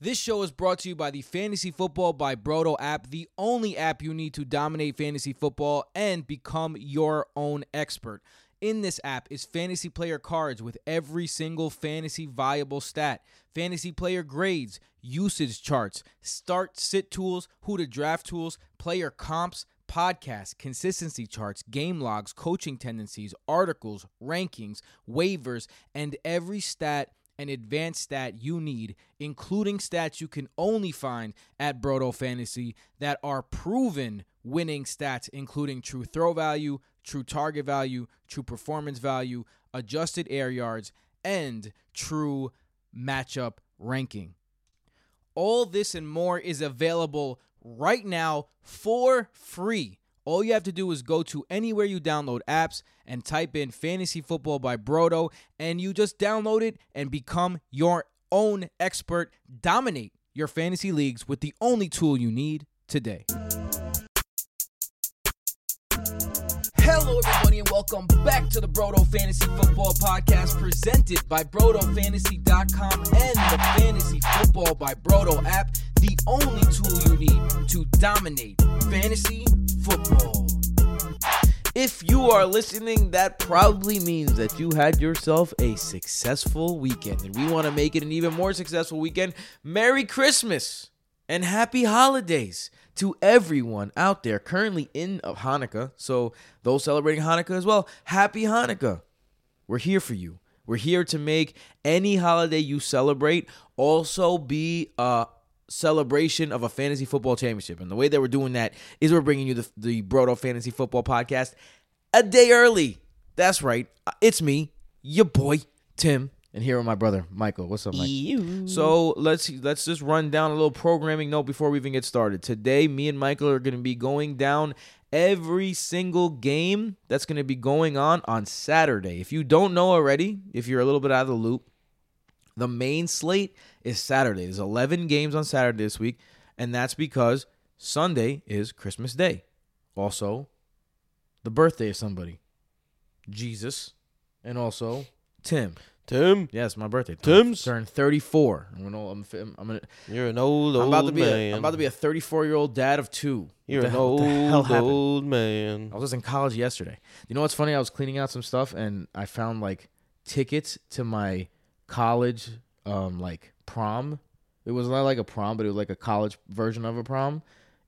This show is brought to you by the Fantasy Football by Brodo app, the only app you need to dominate fantasy football and become your own expert. In this app is fantasy player cards with every single fantasy viable stat, fantasy player grades, usage charts, start sit tools, who to draft tools, player comps, podcasts, consistency charts, game logs, coaching tendencies, articles, rankings, waivers, and every stat and advanced stat you need, including stats you can only find at Brodo Fantasy that are proven winning stats, including true throw value, true target value, true performance value, adjusted air yards, and true matchup ranking. All this and more is available right now for free. All you have to do is go to anywhere you download apps and type in Fantasy Football by Brodo, and you just download it and become your own expert. Dominate your fantasy leagues with the only tool you need today. Hello, everybody, and welcome back to the Brodo Fantasy Football Podcast presented by BrodoFantasy.com and the Fantasy Football by Brodo app, the only tool you need to dominate fantasy football. If you are listening, that probably means that you had yourself a successful weekend, and we want to make it an even more successful weekend. Merry Christmas and happy holidays to everyone out there currently in Hanukkah. So, those celebrating Hanukkah as well, happy Hanukkah. We're here for you. We're here to make any holiday you celebrate also be a celebration of a fantasy football championship. And the way that we're doing that is we're bringing you the, the Brodo Fantasy Football Podcast a day early. That's right. It's me, your boy, Tim. And here with my brother Michael. What's up, Mike? So let's let's just run down a little programming note before we even get started. Today, me and Michael are going to be going down every single game that's going to be going on on Saturday. If you don't know already, if you're a little bit out of the loop, the main slate is Saturday. There's 11 games on Saturday this week, and that's because Sunday is Christmas Day. Also, the birthday of somebody, Jesus, and also Tim. Tim, Yes, my birthday. Tim's? turned 34. I'm gonna, I'm, I'm, I'm gonna, you're an old I'm old about to be, man. a, I'm about to be a 34 year old dad of two. you're What an hell- what the hell old old man. I was just in college yesterday. You know what's funny? I was cleaning out some stuff and I found like tickets to my college um like prom. It was not like a prom, but it was like a college version of a prom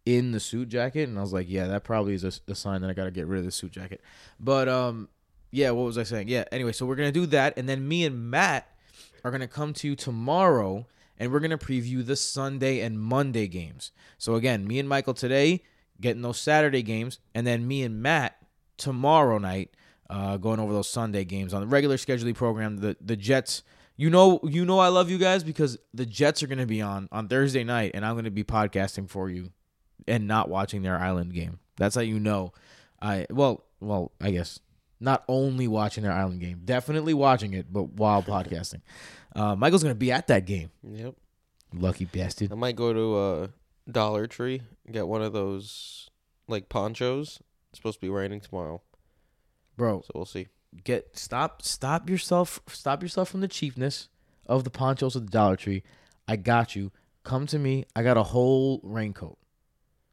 in the suit jacket and I was like, yeah, that probably is a, a sign that I got to get rid of the suit jacket. But um yeah, what was I saying? Yeah, anyway, so we're going to do that and then me and Matt are going to come to you tomorrow and we're going to preview the Sunday and Monday games. So again, me and Michael today getting those Saturday games and then me and Matt tomorrow night uh, going over those Sunday games on the regular scheduling program. The the Jets, you know, you know, I love you guys because the Jets are going to be on on Thursday night, and I'm going to be podcasting for you and not watching their island game. That's how you know. I well, well, I guess not only watching their island game, definitely watching it, but while podcasting. Uh, Michael's going to be at that game. Yep. Lucky bastard. I might go to uh, Dollar Tree get one of those like ponchos. It's supposed to be raining tomorrow, Bro, so we'll see. Get stop stop yourself stop yourself from the cheapness of the ponchos at the Dollar Tree. I got you. Come to me. I got a whole raincoat.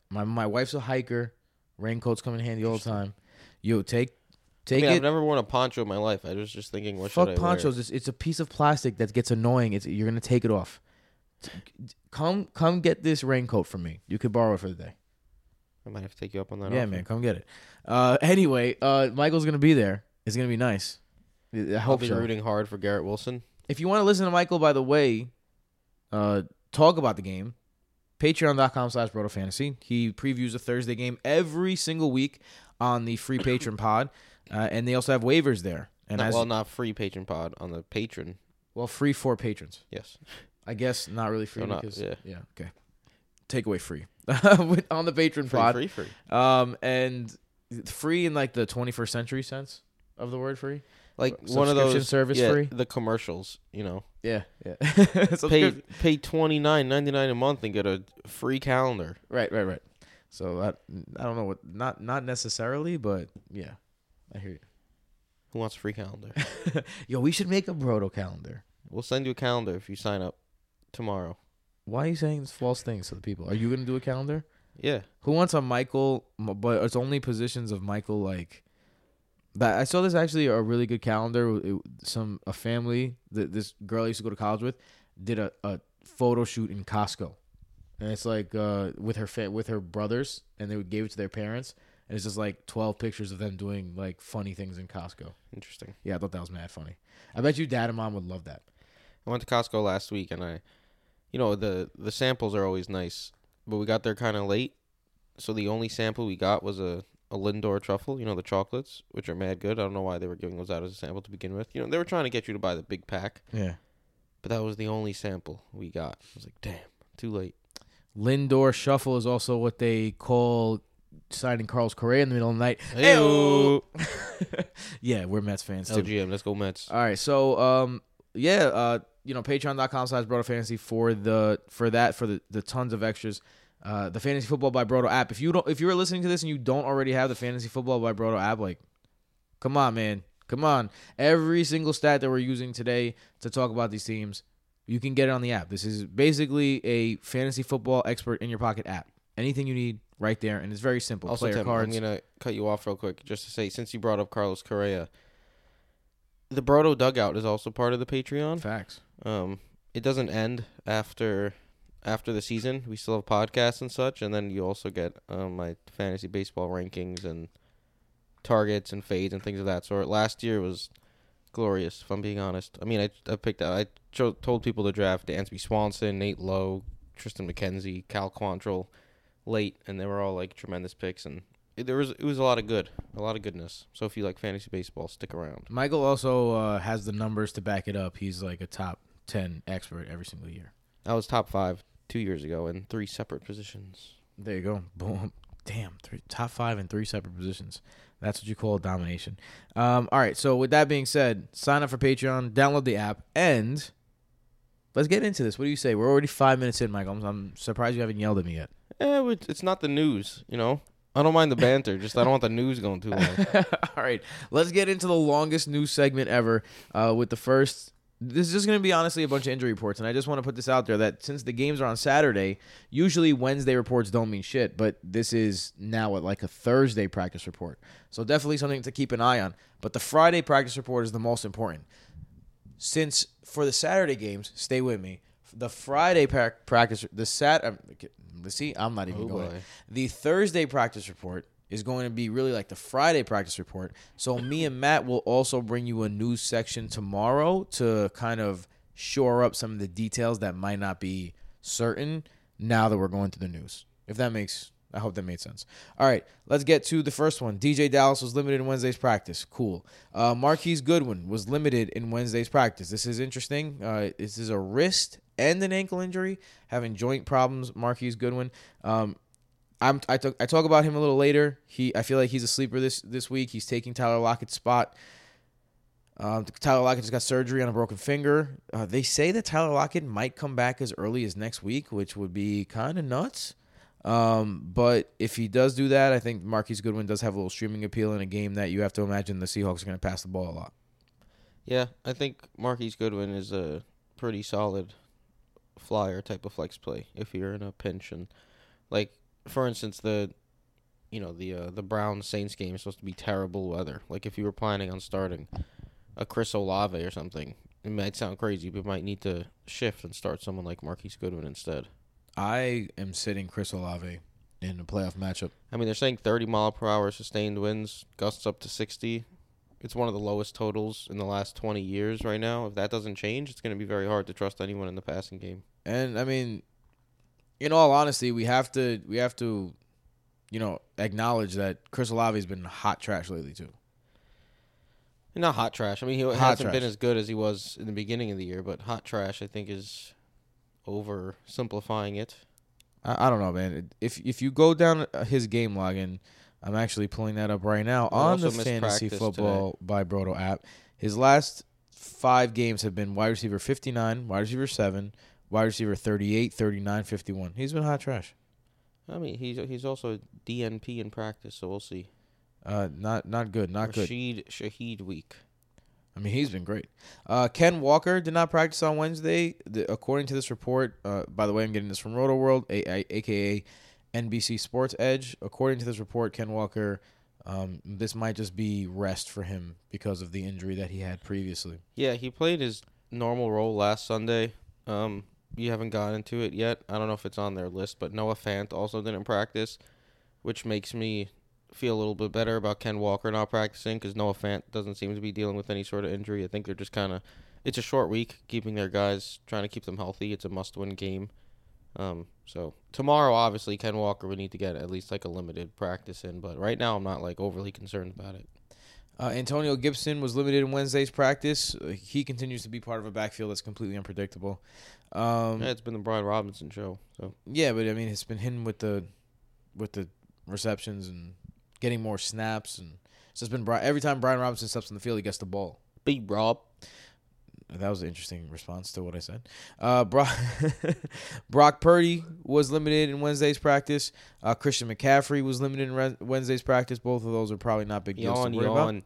My my wife's a hiker. Raincoats come in handy all the time. Yo, take I take mean, it. I've never worn a poncho in my life. I was just thinking, what Fuck should I do. Fuck ponchos. It's, it's a piece of plastic that gets annoying. It's you're gonna take it off. Come come get this raincoat from me. You could borrow it for the day. I might have to take you up on that. Yeah, offer. man, come get it. Uh, anyway, uh, Michael's gonna be there. It's gonna be nice. I I'll hope be so. rooting hard for Garrett Wilson. if you want to listen to Michael, by the way, uh, talk about the game, patreon.com slash Brodo Fantasy. He previews a Thursday game every single week on the free patron pod. Uh, and they also have waivers there. And Not- as well, not free patron pod on the patron. well, free for patrons. Yes. I guess not really free No, not- yeah. yeah, okay. Take away free on the patron Free, pod. free, free. Um, and free in like the 21st century sense of the word free. Like one of those service yeah, free? The commercials, you know, Yeah, yeah. pay pay twenty nine ninety nine a month and get a free calendar. Right, right, right. So I, I don't know what not not necessarily, but yeah, I hear you. Who wants a free calendar? Yo, we should make a Brodo calendar. we'll send you a calendar if you sign up tomorrow. Why are you saying these false things to the people? Are you gonna do a calendar? Yeah. Who wants a Michael? But it's only positions of Michael. Like that. I saw this actually a really good calendar. It- some a family that this girl I used to go to college with did a, a photo shoot in Costco, and it's like uh, with her fa- with her brothers, and they would gave it to their parents, and it's just like twelve pictures of them doing like funny things in Costco. Interesting. Yeah, I thought that was mad funny. I bet you dad and mom would love that. I went to Costco last week and I, you know, the the samples are always nice, but we got there kind of late, so the only sample we got was a a Lindor truffle. You know, the chocolates, which are mad good. I don't know why they were giving those out as a sample to begin with. You know, they were trying to get you to buy the big pack, Yeah. but that was the only sample we got. I was like, damn, too late. Lindor shuffle is also what they call signing Carlos Correa in the middle of the night. Heyo. yeah, we're Mets fans too. LGM, let's go Mets. All right, so um, yeah, uh, you know, Patreon.com slash Brodo Fantasy for the for that for the the tons of extras. Uh, the Fantasy Football by Brodo app. If you don't, if you're listening to this and you don't already have the Fantasy Football by Brodo app, like, come on, man, come on. Every single stat that we're using today to talk about these teams, you can get it on the app. This is basically a fantasy football expert in your pocket app. Anything you need, right there, and it's very simple. Also, Player Tim, cards. I'm gonna cut you off real quick just to say, since you brought up Carlos Correa, the Brodo dugout is also part of the Patreon. Facts. Um, it doesn't end after after the season. We still have podcasts and such, and then you also get um, my fantasy baseball rankings and targets and fades and things of that sort. Last year was glorious, if I'm being honest. I mean, I I picked out. I cho- told people to draft Dansby Swanson, Nate Lowe, Triston McKenzie, Cal Quantrill late, and they were all like tremendous picks, and it, there was it was a lot of good, a lot of goodness. So if you like fantasy baseball, stick around. Michael also uh, has the numbers to back it up. He's like a top ten expert every single year. I was top five two years ago in three separate positions. There you go. Boom. Damn. Three, top five in three separate positions. That's what you call domination. Um, all right. So with that being said, sign up for Patreon, download the app, and let's get into this. What do you say? We're already five minutes in, Michael. I'm, I'm surprised you haven't yelled at me yet. Eh, it's not the news, you know. I don't mind the banter, just I don't want the news going too long. All right, let's get into the longest news segment ever uh, with the first. This is just going to be honestly a bunch of injury reports, and I just want to put this out there that since the games are on Saturday, usually Wednesday reports don't mean shit, but this is now at like a Thursday practice report, so definitely something to keep an eye on. But the Friday practice report is the most important, since for the Saturday games, stay with me. The Friday prac practice, the Sat, um, let's see, I'm not even Oh, going. boy. The Thursday practice report is going to be really like the Friday practice report. So me and Matt will also bring you a news section tomorrow to kind of shore up some of the details that might not be certain now that we're going through the news. If that makes I hope that made sense. All right, let's get to the first one. DeeJay Dallas was limited in Wednesday's practice. Cool. Uh, Marquise Goodwin was limited in Wednesday's practice. This is interesting. Uh, this is a wrist and an ankle injury, having joint problems. Marquise Goodwin. Um, I'm I talk I talk about him a little later. He I feel like he's a sleeper this this week. He's taking Tyler Lockett's spot. Um, Tyler Lockett just got surgery on a broken finger. Uh, they say that Tyler Lockett might come back as early as next week, which would be kind of nuts. Um, but if he does do that, I think Marquise Goodwin does have a little streaming appeal in a game that you have to imagine the Seahawks are going to pass the ball a lot. Yeah, I think Marquise Goodwin is a pretty solid flyer type of flex play if you're in a pinch and like for instance the you know the uh, the Brown Saints game is supposed to be terrible weather. Like if you were planning on starting a Chris Olave or something, it might sound crazy, but you might need to shift and start someone like Marquise Goodwin instead. I am sitting Chris Olave in a playoff matchup. I mean, they're saying 30 mile per hour sustained winds, gusts up to 60. It's one of the lowest totals in the last 20 years right now. If that doesn't change, it's going to be very hard to trust anyone in the passing game. And I mean, in all honesty, we have to we have to, you know, acknowledge that Chris Olave has been hot trash lately too. Not hot trash. I mean, he Hot hasn't trash. been as good as he was in the beginning of the year, but hot trash, I think, is oversimplifying it. I, I don't know, man. If if you go down his game log, and I'm actually pulling that up right now He on the Fantasy Football by Brodo app, his last five games have been wide receiver 59, wide receiver 7, wide receiver 38, 39, 51. He's been hot trash. I mean, he's he's also DNP in practice, so we'll see. Uh, not not good, not good. Rashid Shaheed week. I mean, he's been great. Uh, Ken Walker did not practice on Wednesday, the, according to this report. Uh, by the way, I'm getting this from Roto World, a, a, aka NBC Sports Edge. According to this report, Ken Walker, um, this might just be rest for him because of the injury that he had previously. Yeah, he played his normal role last Sunday. Um, you haven't gotten into it yet. I don't know if it's on their list, but Noah Fant also didn't practice, which makes me feel a little bit better about Ken Walker not practicing because Noah Fant doesn't seem to be dealing with any sort of injury. I think they're just kind of. It's a short week, keeping their guys, trying to keep them healthy. It's a must-win game. Um, so tomorrow, obviously, Ken Walker would need to get at least like a limited practice in, but right now, I'm not like overly concerned about it. Uh, Antonio Gibson was limited in Wednesday's practice. Uh, he continues to be part of a backfield that's completely unpredictable. Um, Yeah, it's been the Brian Robinson show. So Yeah, but I mean, it's been hidden with the with the receptions and getting more snaps, and it's just been every time Brian Robinson steps on the field, he gets the ball. big Rob. That was an interesting response to what I said. Uh, Brock, Brock Purdy was limited in Wednesday's practice. Uh, Christian McCaffrey was limited in Re- Wednesday's practice. Both of those are probably not big deals Yawn, to worry about.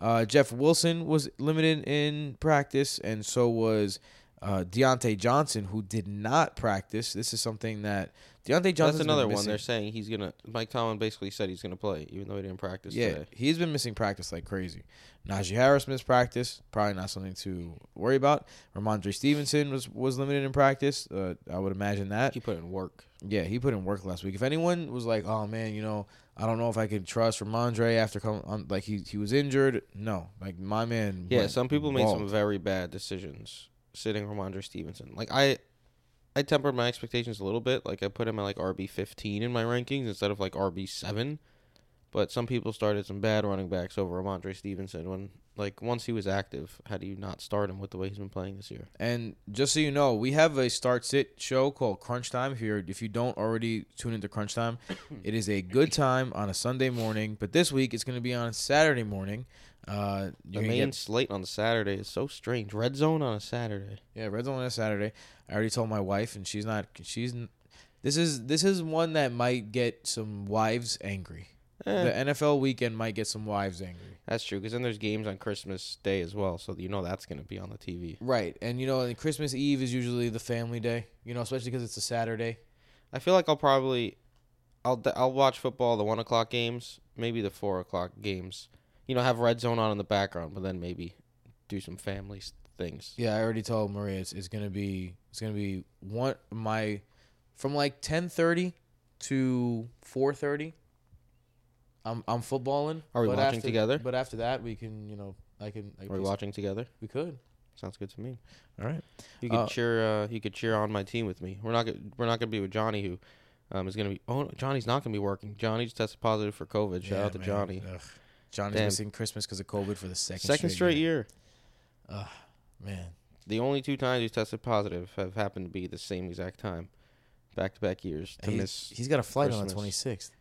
Uh, Jeff Wilson was limited in practice, and so was uh, Diontae Johnson, who did not practice. This is something that Diontae Johnson. That's another one. They're saying he's gonna. Mike Tomlin basically said he's gonna play, even though he didn't practice Yeah, today. he's been missing practice like crazy. Najee Harris missed practice. Probably not something to worry about. Rhamondre Stevenson was was limited in practice. Uh, I would imagine that. He put in work. Yeah, he put in work last week. If anyone was like, "Oh man, you know, I don't know if I could trust Rhamondre after coming on, like he he was injured," no, like my man. Yeah, some people made some very bad decisions sitting Rhamondre Stevenson. Like I, I tempered my expectations a little bit. Like I put him at like RB fifteen in my rankings instead of like RB seven. But some people started some bad running backs over Rhamondre Stevenson when like once he was active. How do you not start him with the way he's been playing this year? And just so you know, we have a start sit show called Crunch Time. If you're if you don't already tune into Crunch Time, it is a good time on a Sunday morning. But this week it's going to be on a Saturday morning. Uh, The main get slate on Saturday is so strange. Red zone on a Saturday. yeah, Red Zone on a Saturday. I already told my wife, and she's not. She's. This is this is one that might get some wives angry. Eh, The NFL weekend might get some wives angry. that's true. Because then there's games on Christmas Day as well, so you know that's gonna be on the TV. Right, and you know, and Christmas Eve is usually the family day. You know, especially because it's a Saturday. I feel like I'll probably, I'll I'll watch football the one o'clock games, maybe the four o'clock games. You know, have red zone on in the background, but then maybe do some family things. Yeah, I already told Maria it's, it's gonna be it's gonna be one my from like ten thirty to four thirty. I'm I'm footballing. Are we watching after- together? But after that, we can you know I can. I Are we watching together? We could. Sounds good to me. All right. You could Uh, cheer. Uh, you could cheer on my team with me. We're not. Gonna, we're not gonna be with Johnny, who um, is gonna be. Oh, Johnny's not gonna be working. Johnny just tested positive for COVID. Shout Yeah, out to man. Johnny. Ugh. Johnny's Damn. missing Christmas because of COVID for the second Second straight year. Ugh, man. The only two times he's tested positive have happened to be the same exact time, back to back years to He's, miss. he's got a flight on the Christmas. twenty sixth.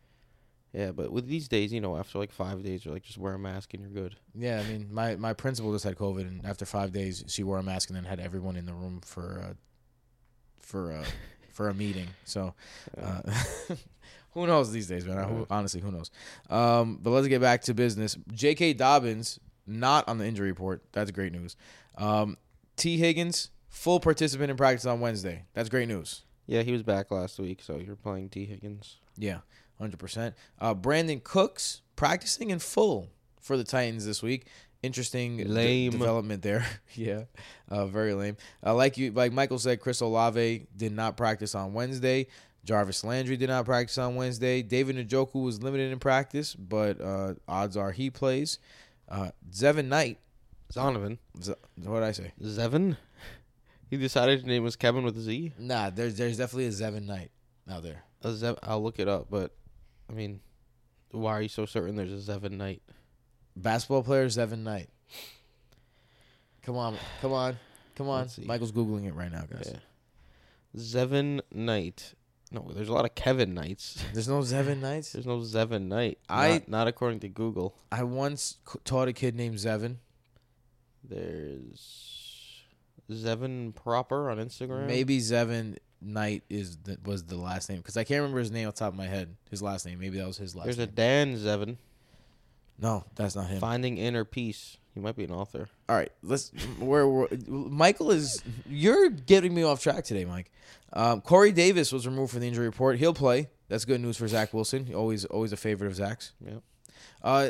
Yeah, but with these days, you know, after like five days, you're like just wear a mask and you're good. Yeah, I mean, my, my principal just had COVID, and after five days, she wore a mask and then had everyone in the room for uh, for uh, for a meeting. So, uh, who knows these days, man? Who, honestly, who knows? Um, but let's get back to business. J.K. Dobbins not on the injury report. That's great news. Um, Tee Higgins full participant in practice on Wednesday. That's great news. Yeah, he was back last week, so you're playing Tee Higgins. Yeah, hundred percent. Uh, Brandin Cooks practicing in full for the Titans this week. Interesting de- Lame. development there. yeah, uh, very lame. Uh, like you, like Michael said, Chris Olave did not practice on Wednesday. Jarvis Landry did not practice on Wednesday. David Njoku was limited in practice, but uh, odds are he plays. Uh, Zevin Knight. Zonovan. Z- what did I say? Zevin? He decided his name was Kevin with a Z? Nah, there's there's definitely a Zevin Knight out there. A Zev- I'll look it up, but I mean, why are you so certain there's a Zevin Knight? Basketball player Zevin Knight. Come on, come on, come on. Michael's googling it right now, guys. Yeah. Zevin Knight. No, there's a lot of Kevin Knights. There's no Zevin Knights. There's no Zevin Knight. I- not, not according to Google. I once c- taught a kid named Zevin. There's Zevin proper on Instagram. Maybe Zevin Knight is the, was the last name because I can't remember his name off the top of my head. His last name. Maybe that was his last name. there's a. Dan Zevin. No, that's not him. Finding Inner Peace. He might be an author. All right, let's. Where Michael is. You're getting me off track today, Mike. Um, Corey Davis was removed from the injury report. He'll play. That's good news for Zach Wilson. Always, always a favorite of Zach's. Yep. Uh,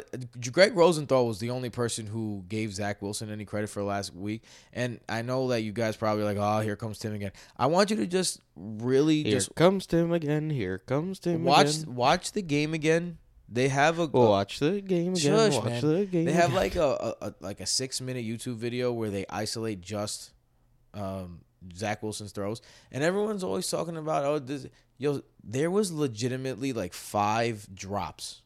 Greg Rosenthal was the only person who gave Zach Wilson any credit for last week, and I know that you guys probably like, oh, here comes Tim again. I want you to just really Here just comes Tim again. Here comes Tim watch again. watch the game again. They have a Watch the game again. Shush, Watch man. the game. They have again. like a, a, a like a six minute YouTube video where they isolate just um, Zach Wilson's throws, and everyone's always talking about oh this yo there was legitimately like five drops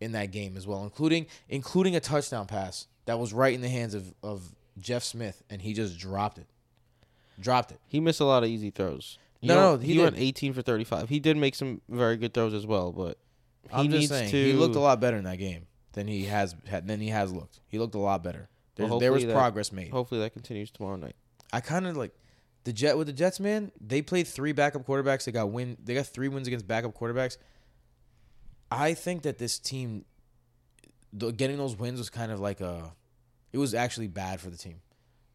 in that game as well, including including a touchdown pass that was right in the hands of of Jeff Smith, and he just dropped it, dropped it. He missed a lot of easy throws. You No, know, no, he he, went 18 for 35. He did make some very good throws as well, but he I'm needs just saying to. he looked a lot better in that game than he has than he has looked. He looked a lot better. There, Well, there was that- progress made. Hopefully that continues tomorrow night. I kind of like the Jet with the Jets, man. They played three backup quarterbacks. They got win. They got three wins against backup quarterbacks. I think that this team, getting those wins was kind of like a, it was actually bad for the team,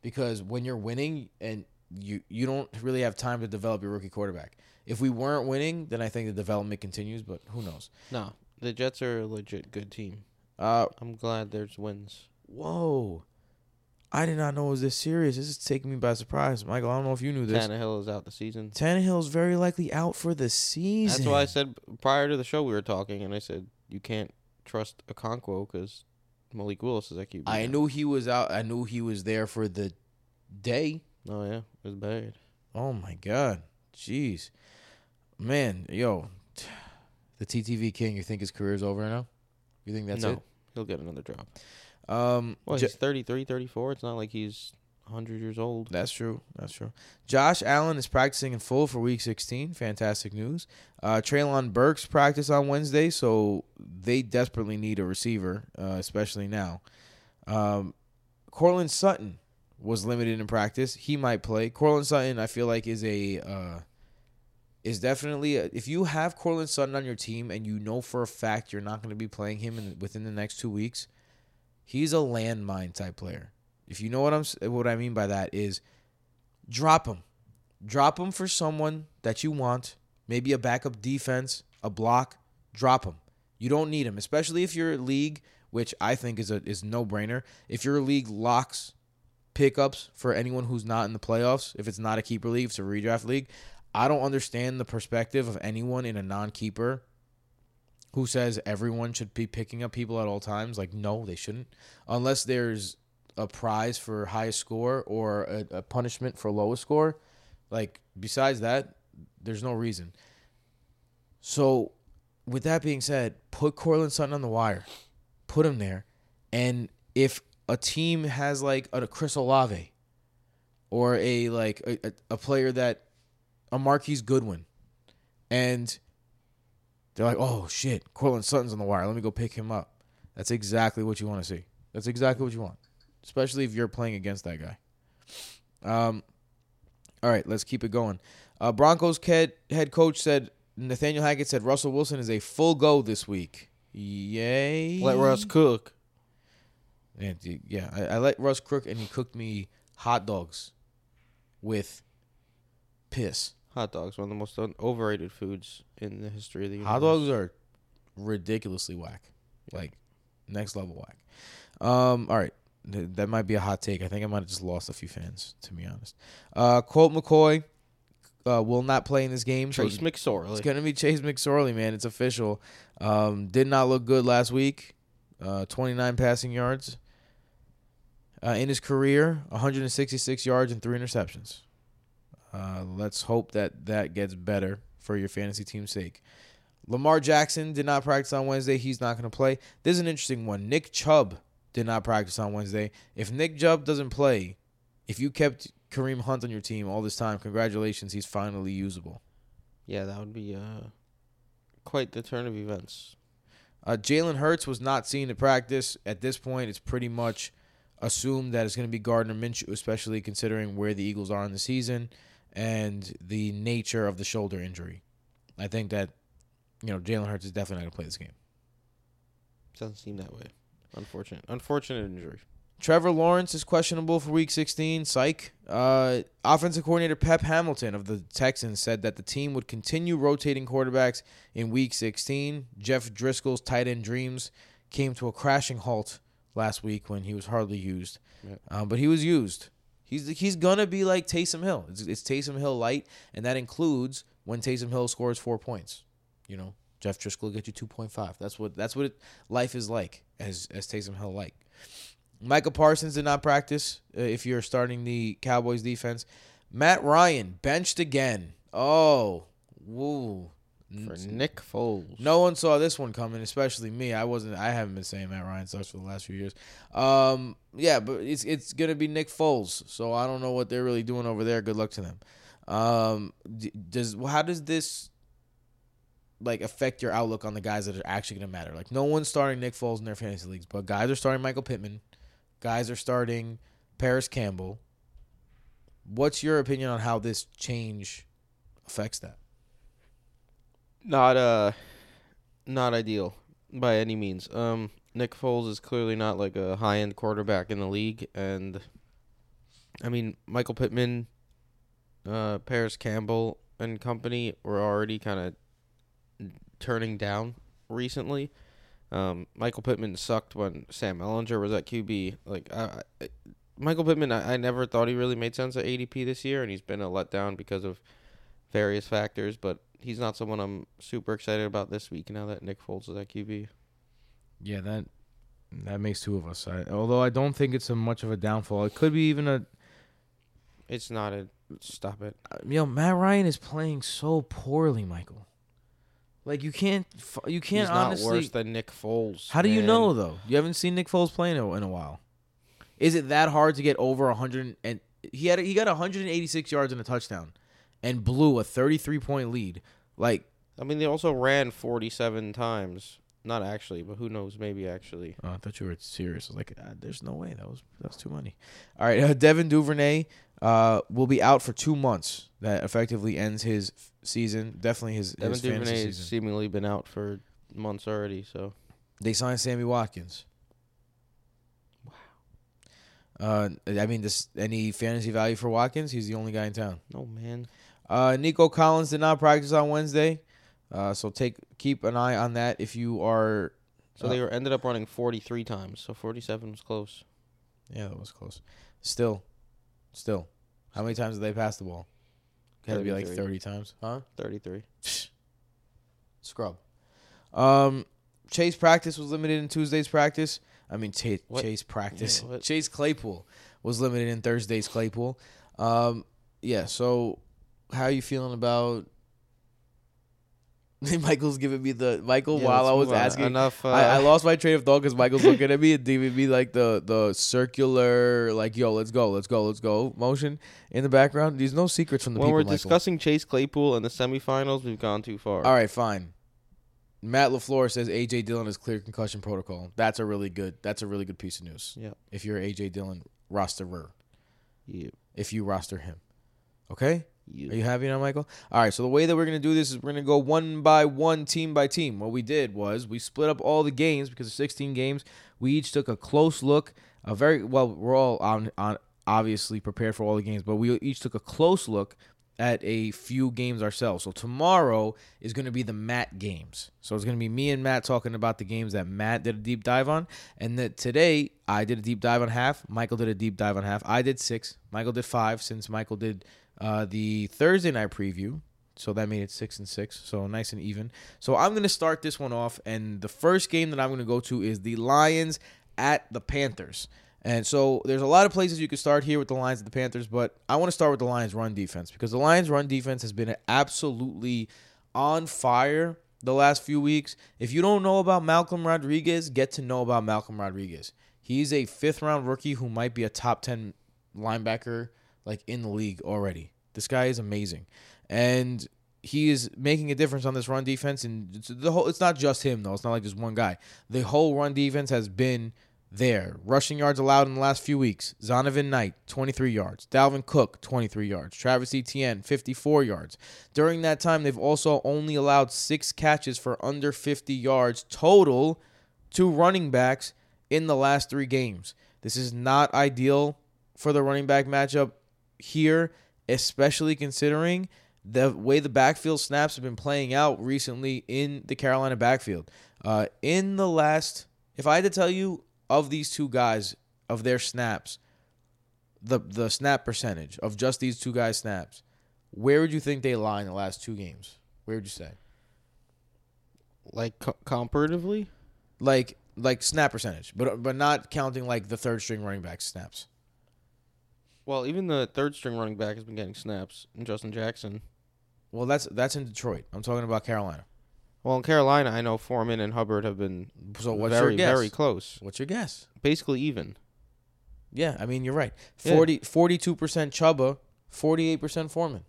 because when you're winning and you you don't really have time to develop your rookie quarterback. If we weren't winning, then I think the development continues. But who knows? No, the Jets are a legit good team. Uh, I'm glad there's wins. whoa. I did not know it was this serious. This is taking me by surprise, Michael. I don't know if you knew this. Tannehill is out the season. Tannehill is very likely out for the season. That's why I said prior to the show we were talking, and I said you can't trust a Okonkwo because Malik Willis is at QB. I knew he was out. I knew he was there for the day. Oh yeah, it was bad. Oh my god, jeez, man, yo, the TTV king. You think his career's over now? You think that's no, he'll get another job. it? Um, Well, he's 33, 34. It's not like he's 100 years old. That's true. That's true. Josh Allen is practicing in full for Week 16. Fantastic news. Uh, Treylon Burks practiced on Wednesday, so they desperately need a receiver, uh, especially now. Um, Courtland Sutton was limited in practice. He might play. Courtland Sutton, I feel like, is a uh, is definitely a, if you have Courtland Sutton on your team and you know for a fact you're not going to be playing him in, within the next two weeks, he's a landmine type player. If you know what I'm what I mean by that is drop him. Drop him for someone that you want, maybe a backup defense, a block, drop him. You don't need him, especially if you're a league, which I think is a is no brainer. If your league locks pickups for anyone who's not in the playoffs, if it's not a keeper league, it's a redraft league, I don't understand the perspective of anyone in a non-keeper who says everyone should be picking up people at all times. Like, no, they shouldn't, unless there's a prize for highest score or a, a punishment for lowest score. Like, besides that, there's no reason. So, with that being said, put Courtland Sutton on the wire, put him there, and if a team has like a Chris Olave or a like a, a, a player that a Marquise Goodwin, and they're like, oh shit, Courtland Sutton's on the wire. Let me go pick him up. That's exactly what you want to see. That's exactly what you want, especially if you're playing against that guy. Um, all right, let's keep it going. Uh, Broncos head head coach said Nathaniel Hackett said Russell Wilson is a full go this week. Yay! Let Russ cook. And, yeah, I, I let Russ cook, and he cooked me hot dogs with piss. Hot dogs, one of the most un- overrated foods in the history of the universe. Hot dogs are ridiculously whack, like next level whack. Um, all right, Th- that might be a hot take. I think I might have just lost a few fans, to be honest. Uh, Colt McCoy uh, will not play in this game. so McSorley. it's gonna be Trace McSorley, man. It's official. Um, did not look good last week. Uh, 29 passing yards. Uh, in his career, 166 yards and three interceptions. Uh, let's hope that that gets better for your fantasy team's sake. Lamar Jackson did not practice on Wednesday. He's not going to play. This is an interesting one. Nick Chubb did not practice on Wednesday. If Nick Chubb doesn't play, if you kept Kareem Hunt on your team all this time, congratulations. He's finally usable. Yeah, that would be uh, quite the turn of events. Uh, Jalen Hurts was not seen to practice. At this point, it's pretty much assumed that it's going to be Gardner Minshew, especially considering where the Eagles are in the season and the nature of the shoulder injury. I think that, you know, Jalen Hurts is definitely not going to play this game. Doesn't seem that way. Unfortunate, unfortunate injury. Trevor Lawrence is questionable for Week 16. Psych. Uh, offensive coordinator Pep Hamilton of the Texans said that the team would continue rotating quarterbacks in Week 16. Jeff Driskel's tight end dreams came to a crashing halt last week when he was hardly used, Yeah. uh, but he was used. He's he's gonna be like Taysom Hill. It's, it's Taysom Hill light, and that includes when Taysom Hill scores four points. You know, Jeff Driskel get you two point five. That's what that's what it, life is like as as Taysom Hill like. Michael Parsons did not practice. Uh, if you're starting the Cowboys defense, Matt Ryan benched again. Oh, woo. For Nick Foles. No one saw this one coming, especially me. I wasn't. I haven't been saying Matt Ryan sucks for the last few years. Um, yeah, but it's it's gonna be Nick Foles. So I don't know what they're really doing over there. Good luck to them. Um, does how does this like affect your outlook on the guys that are actually gonna matter? Like no one's starting Nick Foles in their fantasy leagues, but guys are starting Michael Pittman. Guys are starting Parris Campbell. What's your opinion on how this change affects that? Not uh, not ideal by any means. Um, Nick Foles is clearly not like a high end quarterback in the league, and I mean Michael Pittman, uh, Parris Campbell and company were already kind of turning down recently. Um, Michael Pittman sucked when Sam Ehlinger was at QB. Like I, I, Michael Pittman, I, I never thought he really made sense at ADP this year, and he's been a letdown because of various factors. But he's not someone I'm super excited about this week now that Nick Foles is at QB. Yeah, that that makes two of us. I, although I don't think it's a much of a downfall. It could be even a. It's not a stop it. Uh, you know, Matt Ryan is playing so poorly, Michael. Like you can't, you can't he's not honestly. worse than Nick Foles. how do you know though? You haven't seen Nick Foles play in a, while. Is it that hard to get over hundred and he had he got 186 yards and a touchdown, and blew a 33 point lead. Like I mean, they also ran 47 times. Not actually, but who knows? Maybe actually. Oh, I thought you were serious. I was like, uh, "There's no way that was that was too many." All right, uh, Devin Duvernay uh, will be out for two months. That effectively ends his f- season. Definitely his, Devin his Duvernay has season. seemingly been out for months already. So They signed Sammy Watkins. Wow. Uh, I mean, this any fantasy value for Watkins? He's the only guy in town. no man. Uh, Nico Collins did not practice on Wednesday, uh, so take keep an eye on that if you are. So Uh, they were ended up running 43 times. So 47 was close. Yeah, that was close. Still, still, how many times did they pass the ball? Had to be like thirty times, huh? 33. Scrub. Um, Chase practice was limited in Tuesday's practice. I mean, Chase, Chase practice. Yeah. Chase Claypool was limited in Thursday's Claypool. Um, yeah. So, how are you feeling about? Michael's giving me the Michael Yeah, while I was asking. enough. Uh, I, I lost my train of thought because Michael's looking at me and giving me like the the circular like yo let's go let's go let's go motion in the background. There's no secrets from the when people. we're Michael. discussing Chase Claypool and the semifinals, we've gone too far. All right, fine. Matt Lafleur says AJ Dillon is clear concussion protocol. That's a really good. That's a really good piece of news. Yeah. If you're AJ Dillon rosterer, You. if you roster him, okay. You. Are you happy now, Michael? All right. So the way that we're gonna do this is we're gonna go one by one, team by team. What we did was we split up all the games because of 16 games. We each took a close look. A very well. We're all on on obviously prepared for all the games, but we each took a close look at a few games ourselves. So tomorrow is going to be the Matt games. So it's going to be me and Matt talking about the games that Matt did a deep dive on, and that today I did a deep dive on half. Michael did a deep dive on half. I did six. Michael did five. Since Michael did uh, the Thursday night preview. So that made it six and six. So nice and even. So I'm gonna start this one off, and the first game that I'm gonna go to is the Lions at the Panthers. And so there's a lot of places you could start here with the Lions and the Panthers, but I want to start with the Lions run defense because the Lions run defense has been absolutely on fire the last few weeks. If you don't know about Malcolm Rodriguez, get to know about Malcolm Rodriguez. He's a fifth round rookie who might be a top 10 linebacker like in the league already. This guy is amazing. And he is making a difference on this run defense and it's the whole it's not just him though. It's not like just one guy. The whole run defense has been there. Rushing yards allowed in the last few weeks. Zonovan Knight, 23 yards. Dalvin Cook, 23 yards. Travis Etienne, 54 yards. During that time, they've also only allowed six catches for under 50 yards total to running backs in the last three games. This is not ideal for the running back matchup here, especially considering the way the backfield snaps have been playing out recently in the Carolina backfield. Uh, in the last, if I had to tell you of these two guys, of their snaps, the the snap percentage of just these two guys' snaps, where would you think they lie in the last two games? Where would you say? Like co- comparatively, Like like snap percentage, but but not counting like the third string running back snaps. Well, even the third string running back has been getting snaps. And Justin Jackson. Well, that's that's in Detroit. I'm talking about Carolina. Well, in Carolina, I know Foreman and Hubbard have been So what's very, your guess? very close, What's your guess? basically even. Yeah, I mean you're right. Yeah. 40 42% Chuba, 48% Foreman.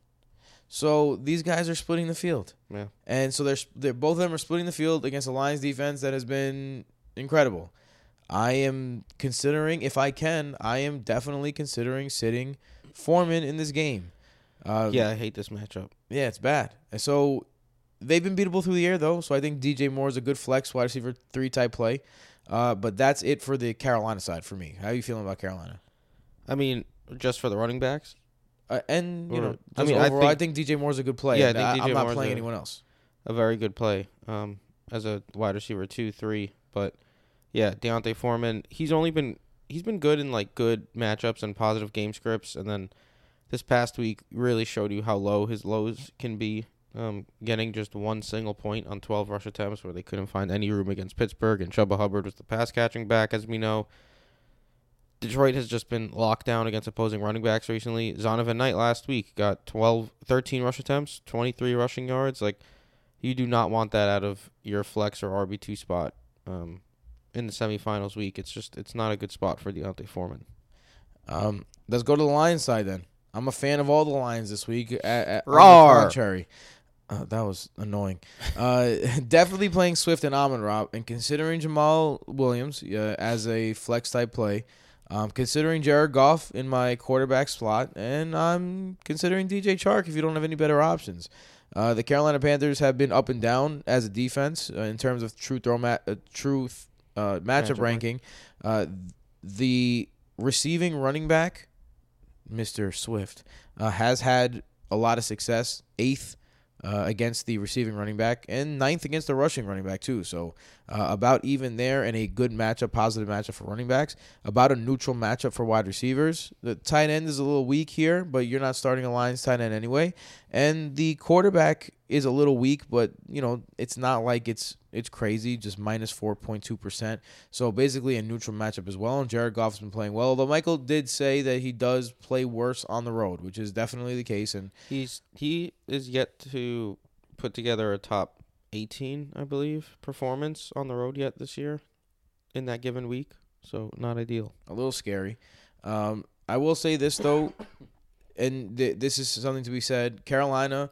So these guys are splitting the field. Yeah. And so they're, they're both of them are splitting the field against a Lions defense that has been incredible. I am considering if I can, I am definitely considering sitting Foreman in this game. Uh, yeah, I hate this matchup. Yeah, it's bad. And so they've been beatable through the air though. So I think DJ Moore is a good flex wide receiver three type play. Uh, but that's it for the Carolina side for me. How are you feeling about Carolina? I mean, just for the running backs. Uh, and you Or- know, I mean, mean, I overall, I think- think, DJ Moore's a good play. Yeah, I think I DJ am not Moore's playing a- anyone else. a very good play um, as a wide receiver two, three. But yeah, D'Onta Foreman, he's only been he's been good in like good matchups and positive game scripts, and then this past week really showed you how low his lows can be. Um, getting just one single point on 12 rush attempts where they couldn't find any room against Pittsburgh, and Chuba Hubbard was the pass catching back, as we know. Detroit has just been locked down against opposing running backs recently. Zonovan Knight last week got 12, 13 rush attempts, 23 rushing yards. Like, you do not want that out of your flex or RB two spot um, in the semifinals week. It's just it's not a good spot for D'Onta Foreman. Um, let's go to the Lions side then. I'm a fan of all the Lions this week. At, at, on the contrary, uh, that was annoying. Uh, definitely playing Swift and Amon Ra, and considering Jamaal Williams uh, as a flex type play. Um, considering Jared Goff in my quarterback slot, and I'm considering DJ Chark if you don't have any better options. Uh, the Carolina Panthers have been up and down as a defense uh, in terms of true throw mat, uh, true uh, matchup, Matchup ranking. Uh, the receiving running back, Mr. Swift, uh, has had a lot of success. Eighth uh, against the receiving running back, and ninth against the rushing running back too. So uh, about even there, and a good matchup, positive matchup for running backs. About a neutral matchup for wide receivers. The tight end is a little weak here, but you're not starting a Lions tight end anyway. And the quarterback is a little weak, but you know it's not like it's it's crazy, just minus four point two percent. So basically a neutral matchup as well. And Jared Goff's been playing well, although Michael did say that he does play worse on the road, which is definitely the case. And He's he is yet to put together a top 18, I believe, performance on the road yet this year in that given week. So not ideal. a little scary. Um, I will say this though, and th- this is something to be said. Carolina,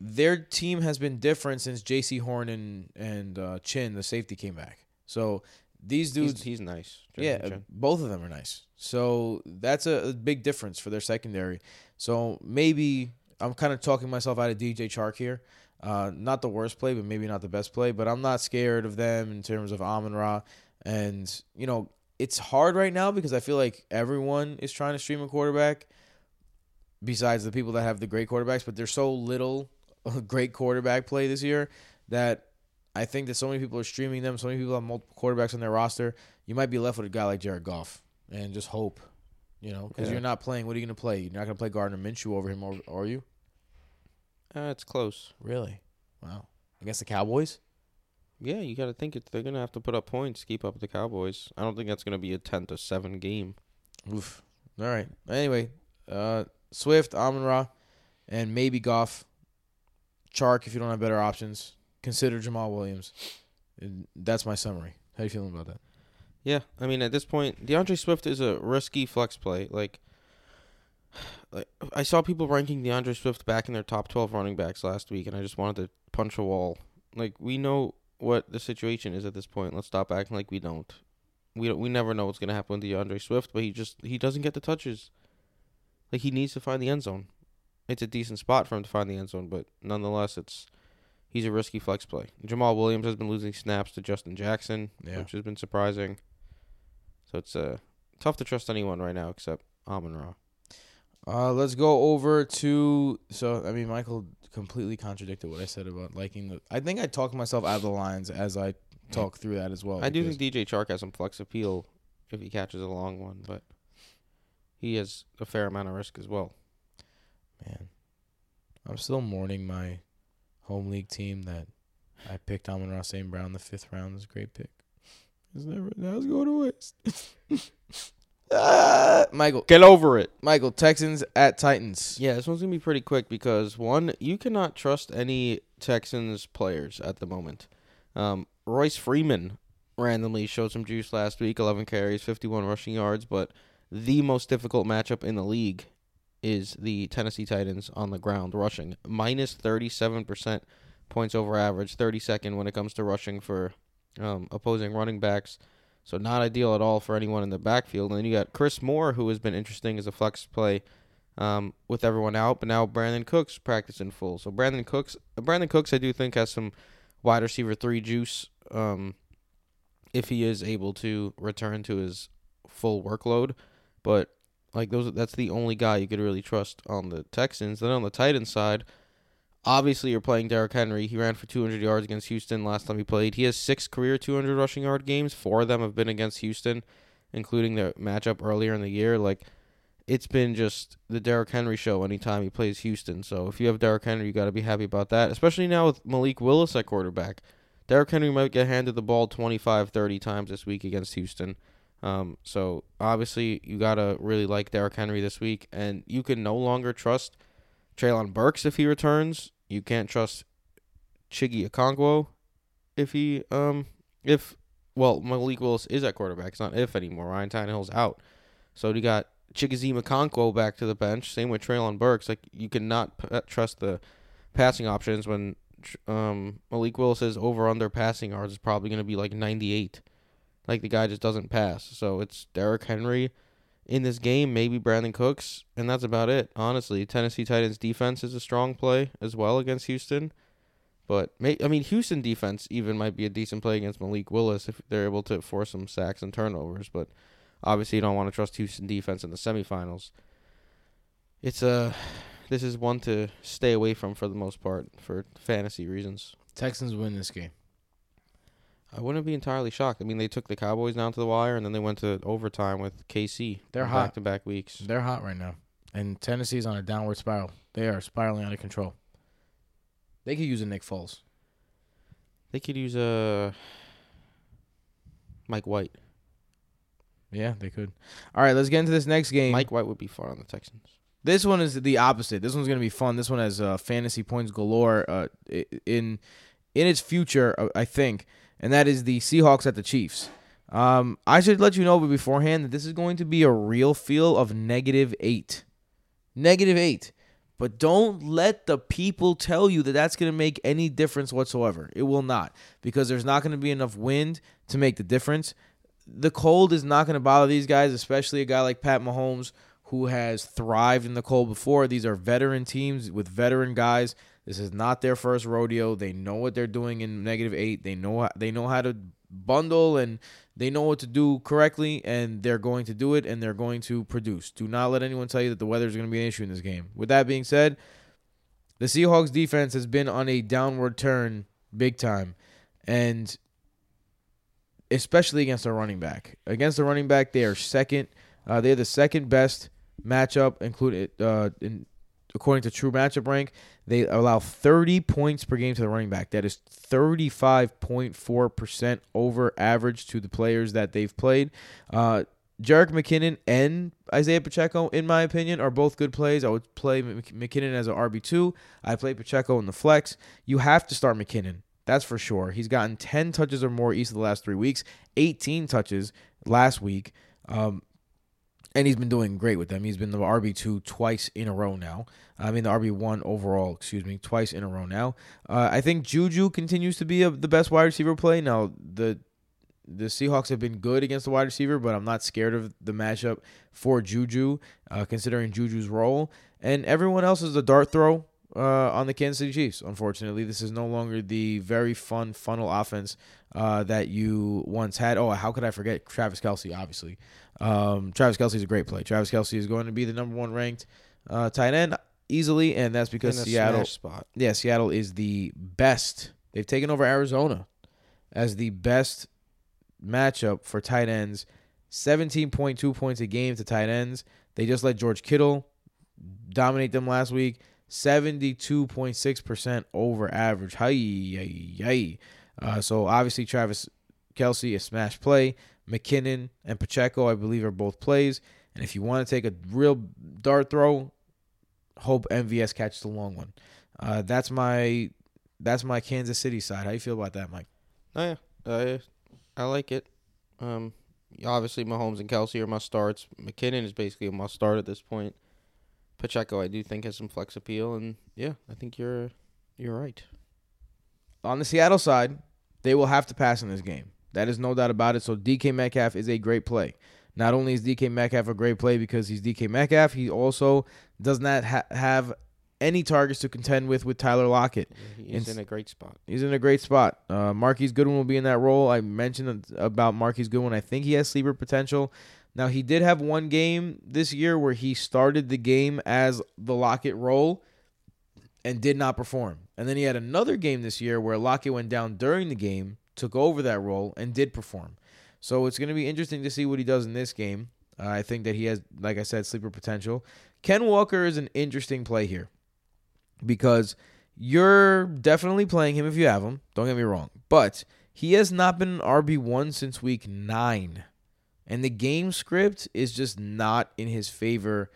their team has been different since Jaycee Horn and and uh, Chinn, the safety, came back. So these dudes, He's, he's nice. yeah, uh, Chinn. both of them are nice. So that's a, a big difference for their secondary. So maybe I'm kind of talking myself out of DJ Chark here. Uh, not the worst play, but maybe not the best play. But I'm not scared of them in terms of Amon Ra. And, you know, it's hard right now because I feel like everyone is trying to stream a quarterback besides the people that have the great quarterbacks. But there's so little great quarterback play this year that I think that so many people are streaming them. So many people have multiple quarterbacks on their roster. You might be left with a guy like Jared Goff and just hope, you know, because Yeah. you're not playing. What are you going to play? You're not going to play Gardner Minshew over him, or are you? Uh, it's close. Really? Wow. Against the Cowboys? Yeah, you got to think it. They're gonna have to put up points, to keep up with the Cowboys. I don't think that's gonna be a ten to seven game. Oof. All right. Anyway, uh, Swift, Amon Ra, and maybe Goff. Chark, if you don't have better options, consider Jamaal Williams. And that's my summary. How you feeling about that? Yeah, I mean at this point, D'Andre Swift is a risky flex play. Like, like I saw people ranking D'Andre Swift back in their top twelve running backs last week, and I just wanted to punch a wall. Like we know what the situation is at this point. Let's stop acting like we don't. We don't, we never know what's gonna happen with D'Andre Swift, but he just he doesn't get the touches. Like he needs to find the end zone. It's a decent spot for him to find the end zone, but nonetheless, it's he's a risky flex play. Jamaal Williams has been losing snaps to Justin Jackson, Yeah. which has been surprising. So it's uh, tough to trust anyone right now except Amon Ra. Uh, let's go over to so I mean Michael completely contradicted what I said about liking the. I think I talked myself out of the lines as I talk through that as well. I do think DJ Chark has some flex appeal if he catches a long one, but he has a fair amount of risk as well. Man, I'm still mourning my home league team that I picked Amon Ra St. Brown the fifth round was a great pick. It's never now it's going to waste. Ah, Michael, Get over it. Michael, Texans at Titans. Yeah, this one's gonna be pretty quick because one, you cannot trust any Texans players at the moment. Um, Royce Freeman randomly showed some juice last week, 11 carries, 51 rushing yards, but the most difficult matchup in the league is the Tennessee Titans on the ground rushing, minus 37% points over average, 32nd when it comes to rushing for um, opposing running backs. So not ideal at all for anyone in the backfield. And then you got Chris Moore, who has been interesting as a flex play um, with everyone out, but now Brandin Cooks practicing full. So Brandin Cooks, Brandin Cooks, I do think has some wide receiver three juice um, if he is able to return to his full workload. But like those, that's the only guy you could really trust on the Texans. Then on the Titans side, obviously you're playing Derrick Henry. He ran for 200 yards against Houston last time he played. He has six career 200 rushing yard games. Four of them have been against Houston, including the matchup earlier in the year. Like it's been just the Derrick Henry show anytime he plays Houston. So if you have Derrick Henry, you got to be happy about that, especially now with Malik Willis at quarterback. Derrick Henry might get handed the ball 25, 30 times this week against Houston. Um, so obviously you got to really like Derrick Henry this week, and you can no longer trust Treylon Burks if he returns. You can't trust Chiggy Okonkwo if he um if well Malik Willis is at quarterback. It's not if anymore. Ryan Tannehill's out, so you got Chigoziem Okonkwo back to the bench. Same with Treylon Burks. Like you cannot p- trust the passing options when um Malik Willis's over under passing yards is probably going to be like 98. Like the guy just doesn't pass. So it's Derrick Henry in this game, maybe Brandin Cooks, and that's about it. Honestly, Tennessee Titans defense is a strong play as well against Houston. But I mean, Houston defense even might be a decent play against Malik Willis if they're able to force some sacks and turnovers. But obviously, you don't want to trust Houston defense in the semifinals. It's a this is one to stay away from for the most part for fantasy reasons. Texans win this game. I wouldn't be entirely shocked. I mean, they took the Cowboys down to the wire, and then they went to overtime with KC. They're hot. back to back weeks. They're hot right now, and Tennessee's on a downward spiral. They are spiraling out of control. They could use a Nick Foles. They could use a Mike White. Yeah, they could. All right, let's get into this next game. Mike White would be fun on the Texans. This one is the opposite. This one's gonna be fun. This one has uh, fantasy points galore uh, in in its future, uh, I think, and that is the Seahawks at the Chiefs. Um, I should let you know beforehand that this is going to be a real feel of negative eight, negative eight. But don't let the people tell you that that's going to make any difference whatsoever. It will not, because there's not going to be enough wind to make the difference. The cold is not going to bother these guys, especially a guy like Pat Mahomes who has thrived in the cold before. These are veteran teams with veteran guys. This is not their first rodeo. They know what they're doing in negative eight. They know they know how to bundle and they know what to do correctly, and they're going to do it and they're going to produce. Do not let anyone tell you that the weather is going to be an issue in this game. With that being said, the Seahawks defense has been on a downward turn big time, and especially against a running back. Against the running back, they are second. Uh, they're the second best matchup, included uh, in according to True Matchup Rank. They allow 30 points per game to the running back. That is 35.4% over average to the players that they've played. Uh, Jerick McKinnon and Isaiah Pacheco, in my opinion, are both good plays. I would play McKinnon as an RB2. I play Pacheco in the flex. You have to start McKinnon. That's for sure. He's gotten 10 touches or more each of the last three weeks, 18 touches last week. Um, and he's been doing great with them. He's been the RB two twice in a row now. I mean the RB one overall, excuse me, twice in a row now. Uh, I think Juju continues to be a, the best wide receiver play. Now the the Seahawks have been good against the wide receiver, but I'm not scared of the matchup for Juju, uh, considering Juju's role. And everyone else is a dart throw. Uh, on the Kansas City Chiefs. Unfortunately, this is no longer the very fun funnel offense uh, that you once had. Oh, how could I forget Travis Kelce? Obviously, um, Travis Kelce is a great play. Travis Kelce is going to be the number one ranked uh, tight end easily, and that's because Seattle. spot. Yeah, Seattle is the best. They've taken over Arizona as the best matchup for tight ends. 17.2 points a game to tight ends. They just let George Kittle dominate them last week. 72.6% over average. Hi, hi, hi. Uh, so obviously Travis Kelce, a smash play. McKinnon and Pacheco, I believe, are both plays. And if you want to take a real dart throw, hope MVS catches the long one. Uh, that's my that's my Kansas City side. How you feel about that, Mike? Oh yeah, I I like it. Um, obviously Mahomes and Kelce are must starts. McKinnon is basically a must start at this point. Pacheco, I do think has some flex appeal, and yeah, I think you're you're right. On the Seattle side, they will have to pass in this game. That is no doubt about it. So DK Metcalf is a great play. Not only is DK Metcalf a great play because he's DK Metcalf, he also does not ha- have any targets to contend with with Tyler Lockett. He's in a great spot. He's in a great spot. Uh, Marquise Goodwin will be in that role. I mentioned about Marquise Goodwin. I think he has sleeper potential. Now he did have one game this year where he started the game as the Lockett role and did not perform. And then he had another game this year where Lockett went down during the game, took over that role, and did perform. So it's going to be interesting to see what he does in this game. Uh, I think that he has, like I said, sleeper potential. Ken Walker is an interesting play here because you're definitely playing him if you have him. Don't get me wrong. But he has not been an RB1 since week nine. And the game script is just not in his favor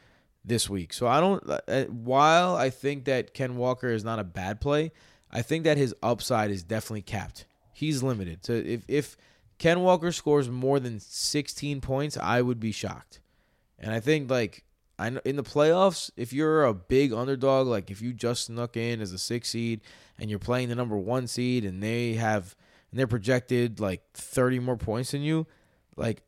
this week. So I don't, uh, while I think that Ken Walker is not a bad play, I think that his upside is definitely capped. He's limited. So if, if Ken Walker scores more than 16 points, I would be shocked. And I think like I in the playoffs, if you're a big underdog, like if you just snuck in as a six seed and you're playing the number one seed and they have and they're projected like 30 more points than you, like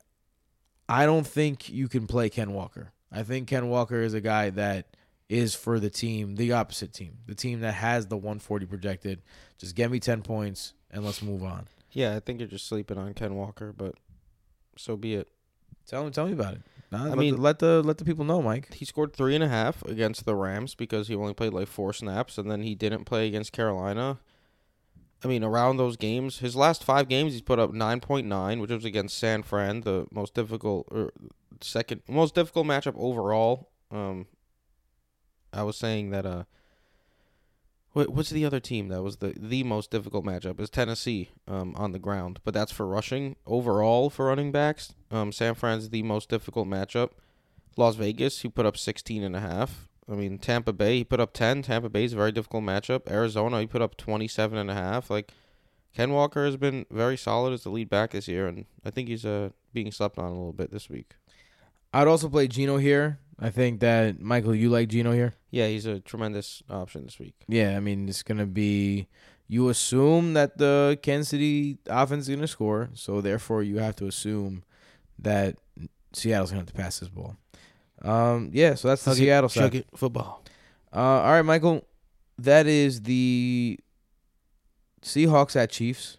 I don't think you can play Ken Walker. I think Ken Walker is a guy that is for the team, the opposite team, the team that has the 140 projected. Just get me 10 points and let's move on. Yeah, I think you're just sleeping on Ken Walker, but so be it. Tell me, tell me about it. Nah, I let mean- the, let the let the people know, Mike. He scored three and a half against the Rams because he only played like four snaps, and then he didn't play against Carolina. I mean, around those games, his last five games, he's put up nine point nine, which was against San Fran, the most difficult or second most difficult matchup overall. Um, I was saying that uh, what what's the other team that was the the most difficult matchup is Tennessee um on the ground, but that's for rushing overall for running backs. Um, San Fran's the most difficult matchup. Las Vegas, he put up 16 and a half. I mean, Tampa Bay, he put up 10. Tampa Bay's a very difficult matchup. Arizona, he put up 27 and a half. Like Ken Walker has been very solid as the lead back this year and I think he's uh being slept on a little bit this week. I'd also play Geno here. I think that Michael, you like Geno here. Yeah, he's a tremendous option this week. Yeah, I mean it's gonna be. You assume that the Kansas City offense is gonna score, so therefore you have to assume that Seattle's gonna have to pass this ball. Um, yeah, so that's the Hug it, Seattle side. It, football. Uh, all right, Michael, that is the Seahawks at Chiefs.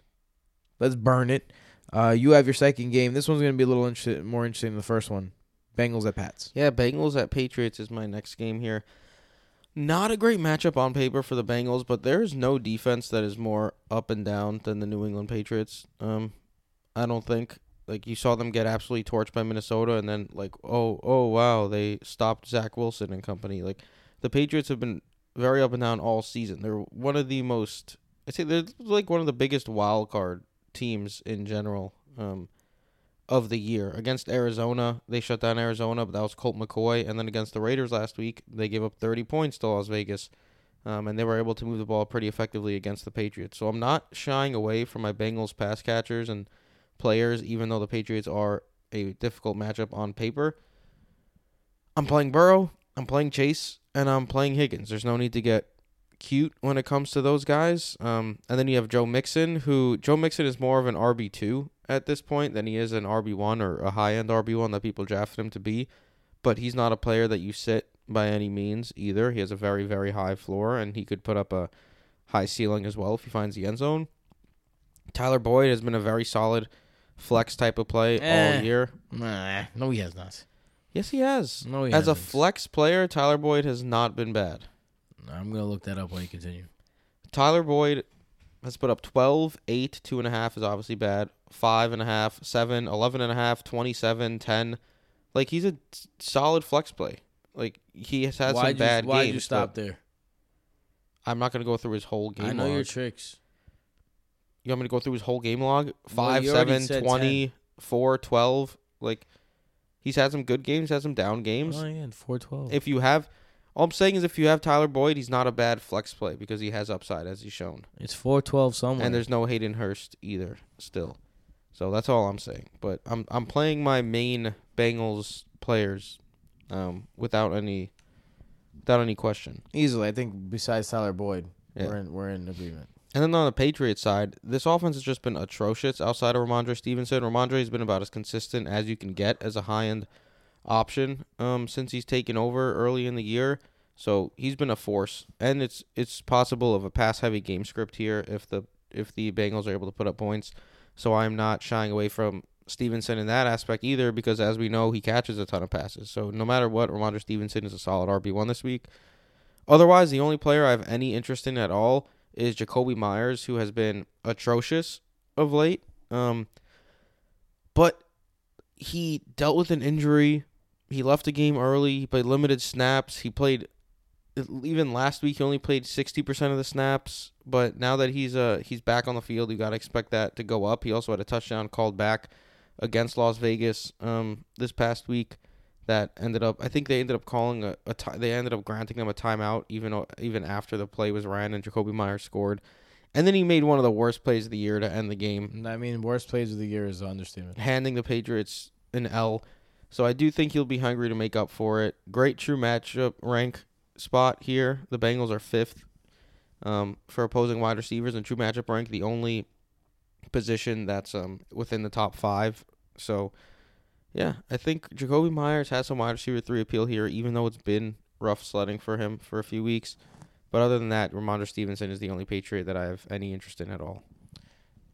Let's burn it. Uh, you have your second game. This one's gonna be a little interesting, more interesting than the first one. Bengals at Pats. Yeah, Bengals at Patriots is my next game here. Not a great matchup on paper for the Bengals, but there is no defense that is more up and down than the New England Patriots. Um, I don't think like you saw them get absolutely torched by Minnesota, and then like oh oh wow they stopped Zach Wilson and company. Like the Patriots have been very up and down all season. They're one of the most I say they're like one of the biggest wild card teams in general. Um, of the year. Against Arizona, they shut down Arizona, but that was Colt McCoy. And then against the Raiders last week, they gave up 30 points to Las Vegas. Um, and they were able to move the ball pretty effectively against the Patriots. So I'm not shying away from my Bengals pass catchers and players, even though the Patriots are a difficult matchup on paper. I'm playing Burrow, I'm playing Chase, and I'm playing Higgins. There's no need to get cute when it comes to those guys. Um, and then you have Joe Mixon, who Joe Mixon is more of an RB two at this point than he is an RB one or a high end RB one that people drafted him to be. But he's not a player that you sit by any means either. He has a very, very high floor, and he could put up a high ceiling as well if he finds the end zone. Tyler Boyd has been a very solid flex type of play Eh. all year. Nah, no, he has not. Yes, he has. No, he As a hasn't. flex player, Tyler Boyd has not been bad. I'm gonna look that up while you continue. Tyler Boyd has put up 12, 8, 2.5 is obviously bad, 5.5, 7, 11.5, 27, 10. Like, he's a solid flex play. Like, he has had why'd some bad you, why'd games. you stop there? I'm not going to go through his whole game I know log. your tricks. You want me to go through his whole game log? 5, you already 7, said 20, 4, 12. Like, he's had some good games, had some down games. Oh yeah, four twelve. If you have, all I'm saying is if you have Tyler Boyd, he's not a bad flex play because he has upside, as he's shown. It's four twelve somewhere. And there's no Hayden Hurst either still. So that's all I'm saying. But I'm I'm playing my main Bengals players um, without any without any question. easily. I think besides Tyler Boyd, Yeah. we're in we're in agreement. And then on the Patriots side, this offense has just been atrocious outside of Rhamondre Stevenson. Rhamondre has been about as consistent as you can get as a high end option um, since he's taken over early in the year. So he's been a force, and it's it's possible of a pass heavy game script here if the if the Bengals are able to put up points. So I'm not shying away from Stevenson in that aspect either because as we know he catches a ton of passes. So no matter what, Rhamondre Stevenson is a solid RB one this week. Otherwise, the only player I have any interest in at all is Jakobi Meyers, who has been atrocious of late. Um, but he dealt with an injury. He left the game early. He played limited snaps. He played even last week. He only played sixty percent of the snaps. But now that he's uh he's back on the field, you got to expect that to go up. He also had a touchdown called back against Las Vegas um this past week. That ended up, I think they ended up calling a, a they ended up granting them a timeout even even after the play was ran and Jakobi Meyers scored, and then he made one of the worst plays of the year to end the game I mean, worst plays of the year is an understatement. handing the Patriots an L. So I do think he'll be hungry to make up for it. Great true matchup rank spot here. The Bengals are fifth um, for opposing wide receivers and true matchup rank, the only position that's um, within the top five. So yeah, I think Jakobi Meyers has some wide receiver three appeal here, even though it's been rough sledding for him for a few weeks. But other than that, Rhamondre Stevenson is the only Patriot that I have any interest in at all.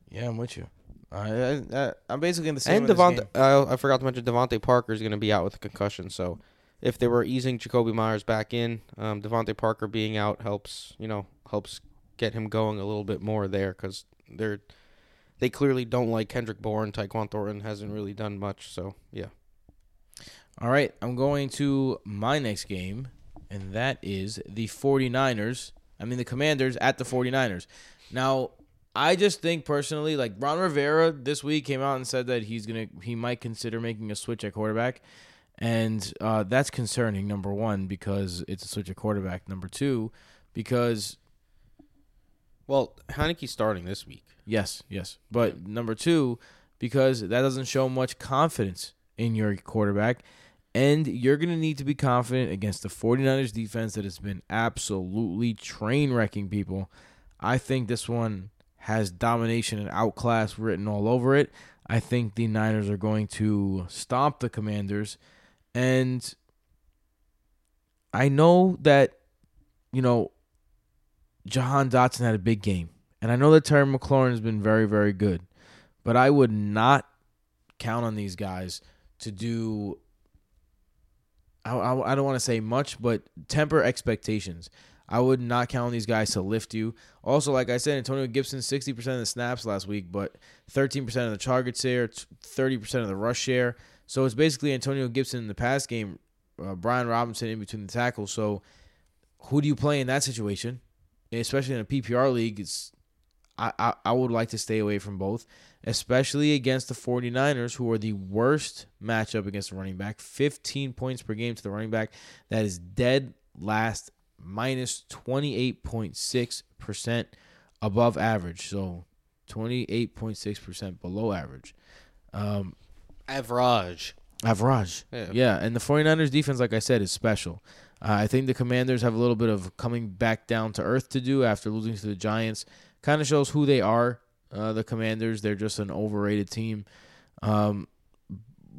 Yeah, I'm with you. I, I, I'm basically in the same. And with this DeVante, game. I, I forgot to mention DeVante Parker is going to be out with a concussion. So if they were easing Jakobi Meyers back in, um, DeVante Parker being out helps, you know, helps get him going a little bit more there because they're they clearly don't like Kendrick Bourne. Tyquan Thornton hasn't really done much. So yeah, All right, I'm going to my next game, and that is the 49ers. I mean, the Commanders at the 49ers. Now, I just think personally, like Ron Rivera this week came out and said that he's gonna he might consider making a switch at quarterback, and uh, that's concerning. Number one, because it's a switch at quarterback. Number two, because well Heineke's starting this week. Yes, yes. But number two, because that doesn't show much confidence in your quarterback. And you're going to need to be confident against the 49ers defense that has been absolutely train wrecking people. I think this one has domination and outclass written all over it. I think the Niners are going to stomp the Commanders. And I know that, you know, Jahan Dotson had a big game. And I know that Terry McLaurin has been very, very good. But I would not count on these guys to do. I, I, I don't want to say much, but temper expectations. I would not count on these guys to lift you. Also, like I said, Antonio Gibson, 60% of the snaps last week, but 13% of the target share, 30% of the rush share. So it's basically Antonio Gibson in the pass game, uh, Brian Robinson in between the tackles. So who do you play in that situation? Especially in a PPR league, it's I, I, I would like to stay away from both, especially against the 49ers, who are the worst matchup against the running back. 15 points per game to the running back. That is dead last, minus 28.6% above average. So 28.6% below average. Um, Average. average. Yeah. Yeah, and the 49ers defense, like I said, is special. Uh, I think the Commanders have a little bit of coming back down to earth to do after losing to the Giants. Kind of shows who they are, uh, the Commanders. They're just an overrated team. Um,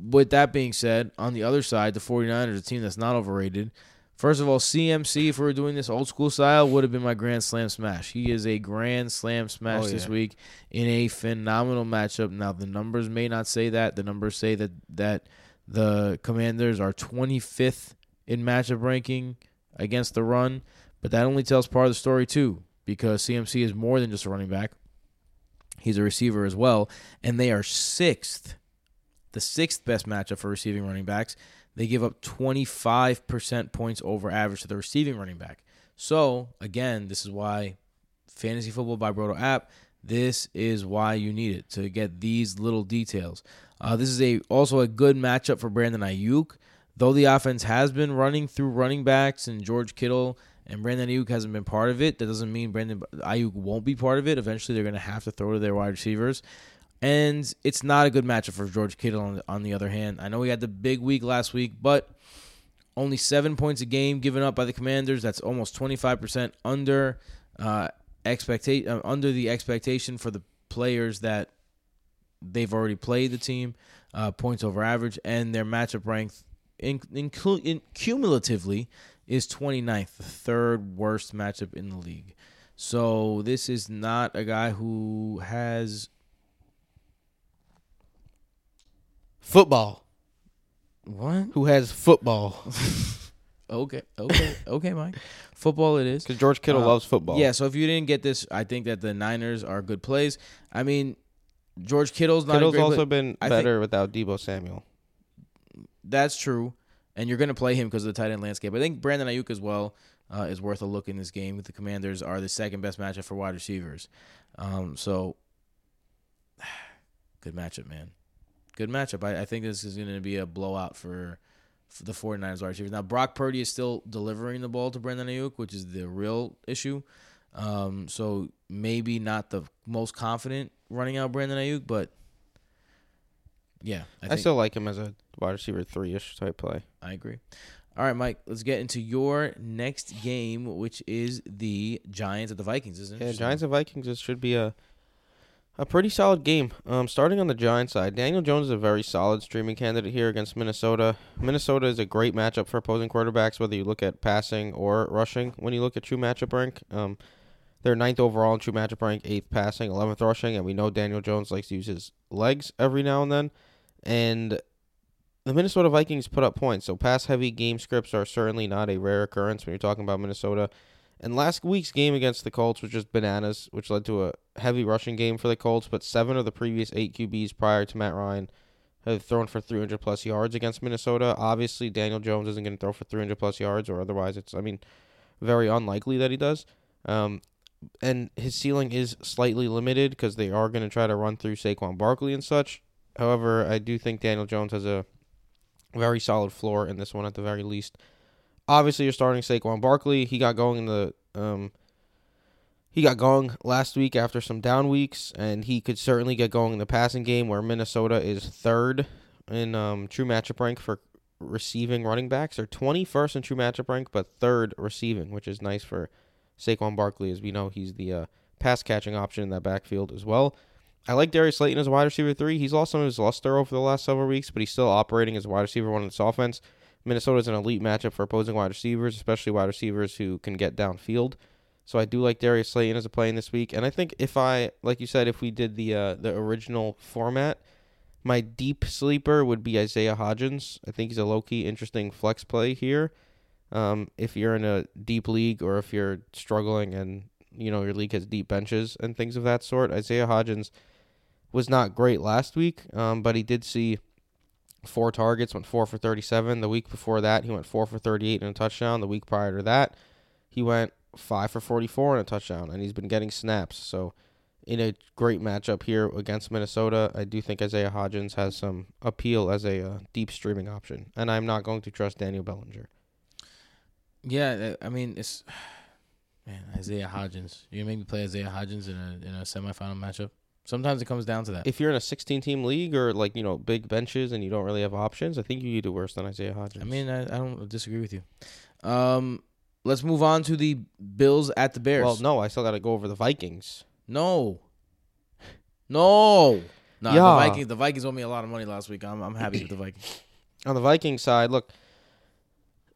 with that being said, on the other side, the 49ers, a team that's not overrated. First of all, CMC, if we were doing this old school style, would have been my grand slam smash. He is a grand slam smash Oh, this week in a phenomenal matchup. Now the numbers may not say that. The numbers say that that the Commanders are 25th in matchup ranking against the run, but that only tells part of the story too, because CMC is more than just a running back. He's a receiver as well, and they are sixth, the sixth best matchup for receiving running backs. They give up 25% points over average to the receiving running back. So, again, this is why Fantasy Football by Brodo app, this is why you need it to get these little details. Uh, this is a also a good matchup for Brandon Aiyuk. Though the offense has been running through running backs and George Kittle and Brandon Aiyuk hasn't been part of it, that doesn't mean Brandon Aiyuk won't be part of it. Eventually, they're going to have to throw to their wide receivers. And it's not a good matchup for George Kittle on the, on the other hand. I know he had the big week last week, but only seven points a game given up by the Commanders. That's almost 25% under uh, expectation uh, under the expectation for the players that they've already played the team, uh, points over average, and their matchup rank in, in, in cumulatively is 29th, the third worst matchup in the league. So this is not a guy who has Football. what? Who has football? Okay, okay, okay, Mike. Football it is. Because George Kittle Uh, loves football. Yeah, so if you didn't get this, I think that the Niners are good plays. I mean, George Kittle's not a Kittle's also play- been I better without Deebo Samuel. That's true, and you're going to play him because of the tight end landscape. I think Brandon Aiyuk as well uh, is worth a look in this game. The Commanders are the second best matchup for wide receivers, um, so good matchup, man. Good matchup. I, I think this is going to be a blowout for, for the 49ers wide receivers. Now Brock Purdy is still delivering the ball to Brandon Aiyuk, which is the real issue. Um, so maybe not the most confident running out Brandon Ayuk, but yeah, I, I, still like him as a wide receiver three ish type play. I agree. All right, Mike, let's get into your next game, which is the Giants at the Vikings. Isn't it? Yeah, Giants and Vikings. This should be a a pretty solid game. Um, starting on the Giants side, Daniel Jones is a very solid streaming candidate here against Minnesota. Minnesota is a great matchup for opposing quarterbacks, whether you look at passing or rushing. When you look at true matchup rank, um, they're ninth overall in true matchup rank, eighth passing, eleventh rushing, and we know Daniel Jones likes to use his legs every now and then. And the Minnesota Vikings put up points, so pass heavy game scripts are certainly not a rare occurrence when you're talking about Minnesota. And last week's game against the Colts was just bananas, which led to a heavy rushing game for the Colts. But seven of the previous eight QBs prior to Matt Ryan have thrown for 300 plus yards against Minnesota. Obviously, Daniel Jones isn't going to throw for 300 plus yards, or otherwise, it's, I mean, very unlikely that he does. Um, and his ceiling is slightly limited because they are going to try to run through Saquon Barkley and such. However, I do think Daniel Jones has a very solid floor in this one at the very least. Obviously, you're starting Saquon Barkley. He got going in the um, he got going last week after some down weeks, and he could certainly get going in the passing game where Minnesota is third in um, true matchup rank for receiving running backs. They're 21st in true matchup rank, but third receiving, which is nice for Saquon Barkley, as we know he's the uh, pass catching option in that backfield as well. I like Darius Slayton as a wide receiver three. He's lost some of his luster over the last several weeks, but he's still operating as a wide receiver one in this offense. Minnesota is an elite matchup for opposing wide receivers, especially wide receivers who can get downfield. So I do like Darius Slayton as a play in this week, and I think if I, like you said, if we did the uh, the original format, my deep sleeper would be Isaiah Hodgins. I think he's a low key interesting flex play here. Um, if you're in a deep league or if you're struggling and you know your league has deep benches and things of that sort, Isaiah Hodgins was not great last week, um, but he did see four targets, went four for 37. The week before that, he went four for 38 and a touchdown. The week prior to that, he went five for 44 and a touchdown, and he's been getting snaps. So, in a great matchup here against Minnesota, I do think Isaiah Hodgins has some appeal as a uh, deep streaming option, and I'm not going to trust Daniel Bellinger. Yeah, I mean it's man Isaiah Hodgins. You gonna make me play Isaiah Hodgins in a in a semifinal matchup. Sometimes it comes down to that. If you're in a 16 team league or like you know big benches and you don't really have options, I think you do worse than Isaiah Hodgins. I mean, I, I don't disagree with you. Um, let's move on to the Bills at the Bears. well, no, I still got to go over the Vikings. no, no, no. Yeah. The Vikings. The Vikings owe me a lot of money last week. I'm I'm happy with the Vikings. On the Vikings side, look,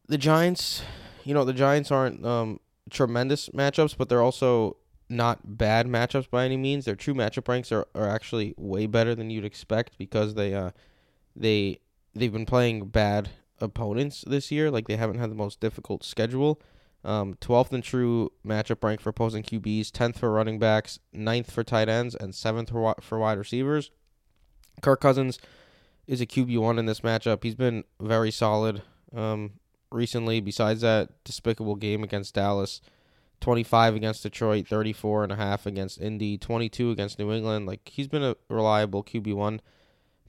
the Giants, you know the Giants aren't um, tremendous matchups, but they're also not bad matchups by any means. Their true matchup ranks are, are actually way better than you'd expect because they uh they they've been playing bad opponents this year. Like they haven't had the most difficult schedule. Um, 12th in true matchup rank for opposing QBs, 10th for running backs, 9th for tight ends, and 7th for, for wide receivers. Kirk Cousins is a QB1 in this matchup. He's been very solid um, recently. Besides that despicable game against Dallas, 25 against Detroit, 34 and a half against Indy, 22 against New England. Like he's been a reliable QB1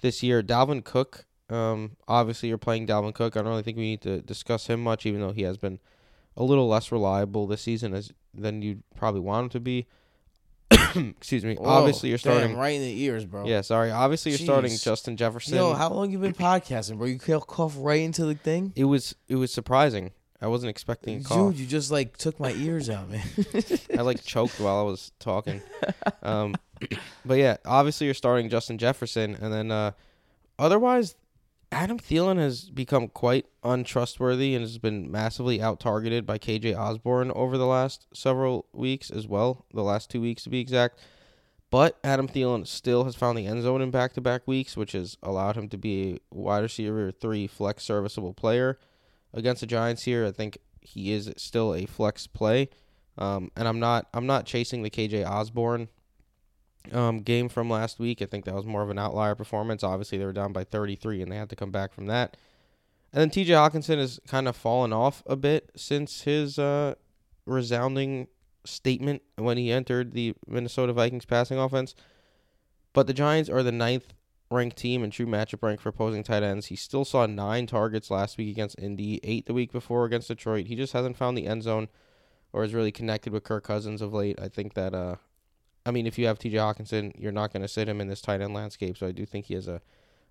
this year. Dalvin Cook, um, obviously you're playing Dalvin Cook. I don't really think we need to discuss him much, even though he has been a little less reliable this season as than you'd probably want him to be. Excuse me. Whoa, obviously you're damn, starting. right in the ears, bro. Yeah, sorry. Obviously you're starting Justin Jefferson. Yo, how long you been podcasting, bro? You cough right into the thing. it was it was surprising. I wasn't expecting a cough. Dude, you just like took my ears out, man. I like choked while I was talking. Um, but yeah, obviously you're starting Justin Jefferson, and then uh, otherwise, Adam Thielen has become quite untrustworthy and has been massively out targeted by KJ Osborn over the last several weeks as well. The last two weeks to be exact. But Adam Thielen still has found the end zone in back to back weeks, which has allowed him to be a wide receiver three flex serviceable player against the Giants here. I think he is still a flex play. Um, and I'm not I'm not chasing the KJ Osborn um, game from last week. I think that was more of an outlier performance. Obviously, they were down by 33 and they had to come back from that. And then TJ Hockenson has kind of fallen off a bit since his uh, resounding statement when he entered the Minnesota Vikings passing offense. But the Giants are the ninth ranked team and true matchup rank for opposing tight ends. He still saw nine targets last week against Indy, eight the week before against Detroit. He just hasn't found the end zone or is really connected with Kirk Cousins of late. I think that uh I mean if you have TJ Hockenson, you're not going to sit him in this tight end landscape, so I do think he has a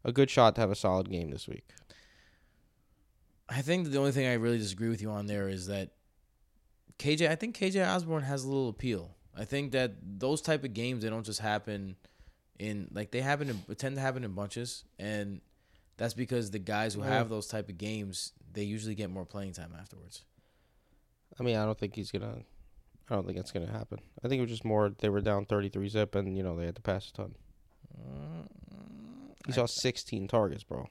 a good shot to have a solid game this week. I think the only thing I really disagree with you on there is that KJ. I think KJ Osborn has a little appeal. I think that those type of games they don't just happen in like they happen in, tend to happen in bunches, and that's because the guys who have those type of games they usually get more playing time afterwards. I mean, I don't think he's going to I don't think it's to happen. I think it was just more they were down 33 zip and you know, they had to pass a ton. He saw 16 targets, bro.